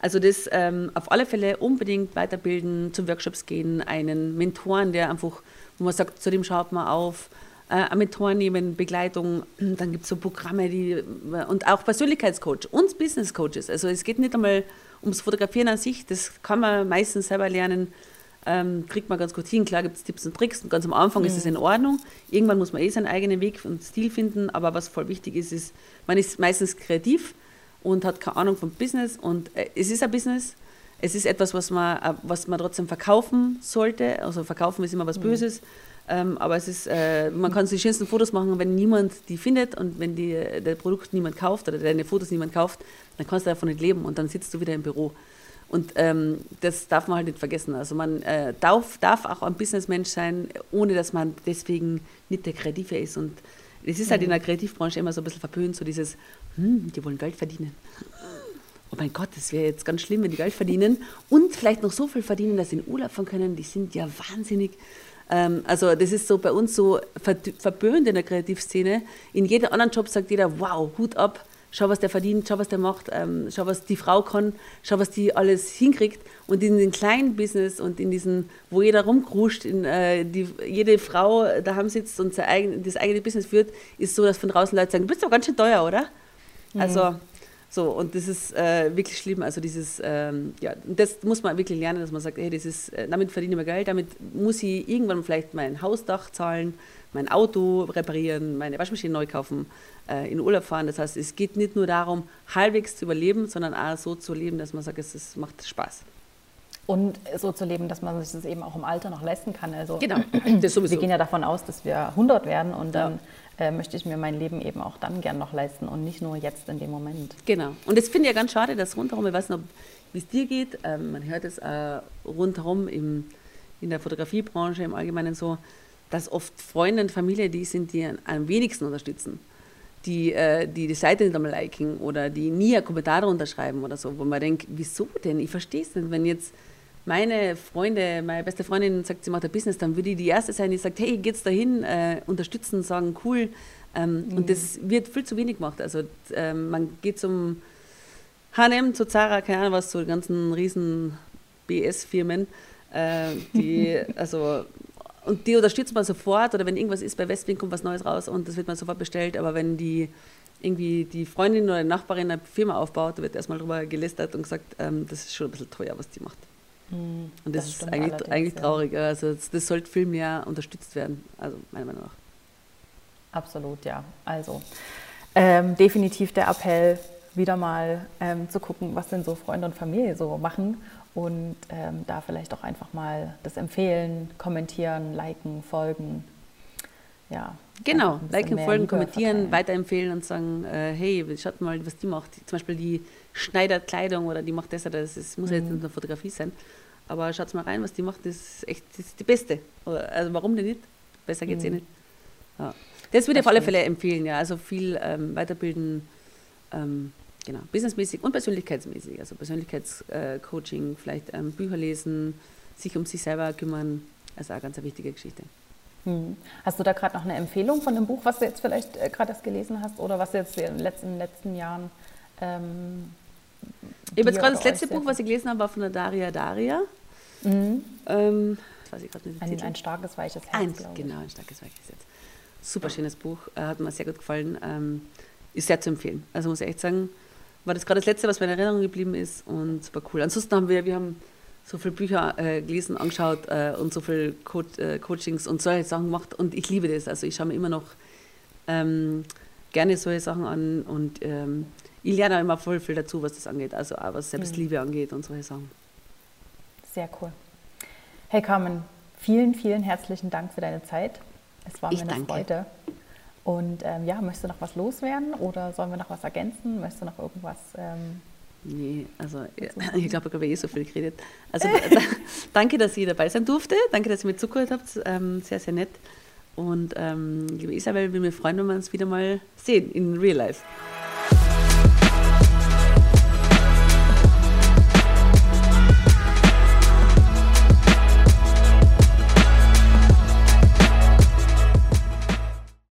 Also das ähm, auf alle Fälle unbedingt weiterbilden, zum Workshops gehen, einen Mentoren, der einfach, wo man sagt, zu dem schaut man auf, äh, einen Mentor nehmen, Begleitung, *clears throat* dann gibt es so Programme, die und auch Persönlichkeitscoach und Business Coaches. Also es geht nicht einmal ums Fotografieren an sich, das kann man meistens selber lernen, ähm, kriegt man ganz gut hin. Klar gibt es Tipps und Tricks und ganz am Anfang mhm. ist es in Ordnung. Irgendwann muss man eh seinen eigenen Weg und Stil finden, aber was voll wichtig ist, ist, man ist meistens kreativ und hat keine Ahnung vom Business und äh, es ist ein Business. Es ist etwas, was man, äh, was man trotzdem verkaufen sollte. Also verkaufen ist immer was mhm. Böses. Ähm, aber es ist, äh, man kann die schönsten Fotos machen, wenn niemand die findet und wenn die, der Produkt niemand kauft oder deine Fotos niemand kauft, dann kannst du davon nicht leben und dann sitzt du wieder im Büro. Und ähm, das darf man halt nicht vergessen. Also man äh, darf, darf auch ein Businessmensch sein, ohne dass man deswegen nicht der Kreative ist. Und es ist halt mhm. in der Kreativbranche immer so ein bisschen verpönt, so dieses, hm, die wollen Geld verdienen. Oh mein Gott, das wäre jetzt ganz schlimm, wenn die Geld verdienen und vielleicht noch so viel verdienen, dass sie in Urlaub fahren können. Die sind ja wahnsinnig. Ähm, also das ist so bei uns so verböhnt in der Kreativszene. In jedem anderen Job sagt jeder, wow, Hut ab, schau, was der verdient, schau, was der macht, ähm, schau, was die Frau kann, schau, was die alles hinkriegt. Und in den kleinen Business und in diesen, wo jeder rumkruscht, in, äh, die, jede Frau daheim sitzt und eigen, das eigene Business führt, ist so, dass von draußen Leute sagen, du bist doch ganz schön teuer, oder? Mhm. Also so, und das ist äh, wirklich schlimm. Also dieses, ähm, ja, das muss man wirklich lernen, dass man sagt, hey, das ist, äh, damit verdiene ich mir Geld, damit muss ich irgendwann vielleicht mein Hausdach zahlen, mein Auto reparieren, meine Waschmaschine neu kaufen, äh, in Urlaub fahren. Das heißt, es geht nicht nur darum, halbwegs zu überleben, sondern auch so zu leben, dass man sagt, es, es macht Spaß. Und so zu leben, dass man sich das eben auch im Alter noch leisten kann. Also genau, *clears throat* das sowieso. Wir gehen ja davon aus, dass wir 100 werden und dann ja äh, möchte ich mir mein Leben eben auch dann gern noch leisten und nicht nur jetzt in dem Moment. Genau. Und das finde ich ja ganz schade, dass rundherum, ich weiß nicht, wie es dir geht, ähm, man hört es äh, rundherum im, in der Fotografiebranche im Allgemeinen so, dass oft Freunde und Familie die sind, die am wenigsten unterstützen. Die, äh, die die Seite nicht einmal liken oder die nie einen Kommentar unterschreiben oder so, wo man denkt, wieso denn? Ich verstehe es nicht, wenn jetzt meine Freunde, meine beste Freundin sagt, sie macht ein Business, dann würde ich die Erste sein, die sagt, hey, geht's dahin, äh, unterstützen, sagen, cool. Ähm, mhm. Und das wird viel zu wenig gemacht. Also ähm, man geht zum H&M, zu Zara, keine Ahnung was, zu ganzen riesen BS-Firmen, äh, die, *laughs* also und die unterstützt man sofort oder wenn irgendwas ist, bei Westwing kommt was Neues raus und das wird man sofort bestellt, aber wenn die irgendwie die Freundin oder die Nachbarin eine Firma aufbaut, da wird erstmal drüber gelästert und gesagt, ähm, das ist schon ein bisschen teuer, was die macht. Mhm, und das, das ist eigentlich, eigentlich traurig. Ja. Also das, das, sollte viel mehr unterstützt werden, also meiner Meinung nach. Absolut, ja. Also ähm, definitiv der Appell, wieder mal ähm, zu gucken, was denn so Freunde und Familie so machen und ähm, da vielleicht auch einfach mal das empfehlen, kommentieren, liken, folgen. Ja. Genau, liken, folgen, kommentieren, verteilen. weiterempfehlen und sagen, äh, hey, schaut mal, was die macht. Zum Beispiel die schneidert Kleidung oder die macht das oder das. Es muss mhm. jetzt nicht eine Fotografie sein. Aber schaut mal rein, was die macht, das ist echt das ist die Beste. Also warum denn nicht? Besser geht's mhm. eh nicht. Ja. Das würde ich auf alle Fälle empfehlen, ja. Also viel ähm, weiterbilden, ähm, genau, businessmäßig und persönlichkeitsmäßig. Also Persönlichkeitscoaching, äh, vielleicht ähm, Bücher lesen, sich um sich selber kümmern. Also auch ganz eine wichtige Geschichte. Hm. Hast du da gerade noch eine Empfehlung von dem Buch, was du jetzt vielleicht äh, gerade erst gelesen hast oder was du jetzt in den letzten, letzten Jahren ähm, ich habe jetzt gerade das letzte Buch, was ich gelesen habe, war von der Daria Daria. Mhm. Ähm, weiß ich nicht ein, ein, starkes, weiches Herz. Ein, genau, ein starkes, weiches Herz. Super schönes Buch, äh, hat mir sehr gut gefallen. Ähm, ist sehr zu empfehlen. Also muss ich echt sagen, war das gerade das letzte, was mir in Erinnerung geblieben ist und super cool. Ansonsten haben wir, wir haben so viele Bücher äh, gelesen, angeschaut äh, und so viele Co äh, Coachings und solche Sachen gemacht und ich liebe das. Also ich schaue mir immer noch ähm, gerne solche Sachen an und ähm, ich lerne auch immer voll viel dazu, was das angeht, also auch was Selbstliebe mhm. angeht und solche Sachen. Sehr cool. Hey Carmen, vielen, vielen herzlichen Dank für deine Zeit. Es war mir eine Freude. Und ähm, ja, möchtest du noch was loswerden oder sollen wir noch was ergänzen? Möchtest du noch irgendwas? Ähm, nee, also *laughs* ich glaube, ich habe eh so viel geredet. Also *laughs* danke, dass ich dabei sein durfte. Danke, dass ihr mir zugehört habt. Ähm, sehr, sehr nett. Und ähm, liebe Isabel, würde mich freuen, wenn wir uns wieder mal sehen in Real Life.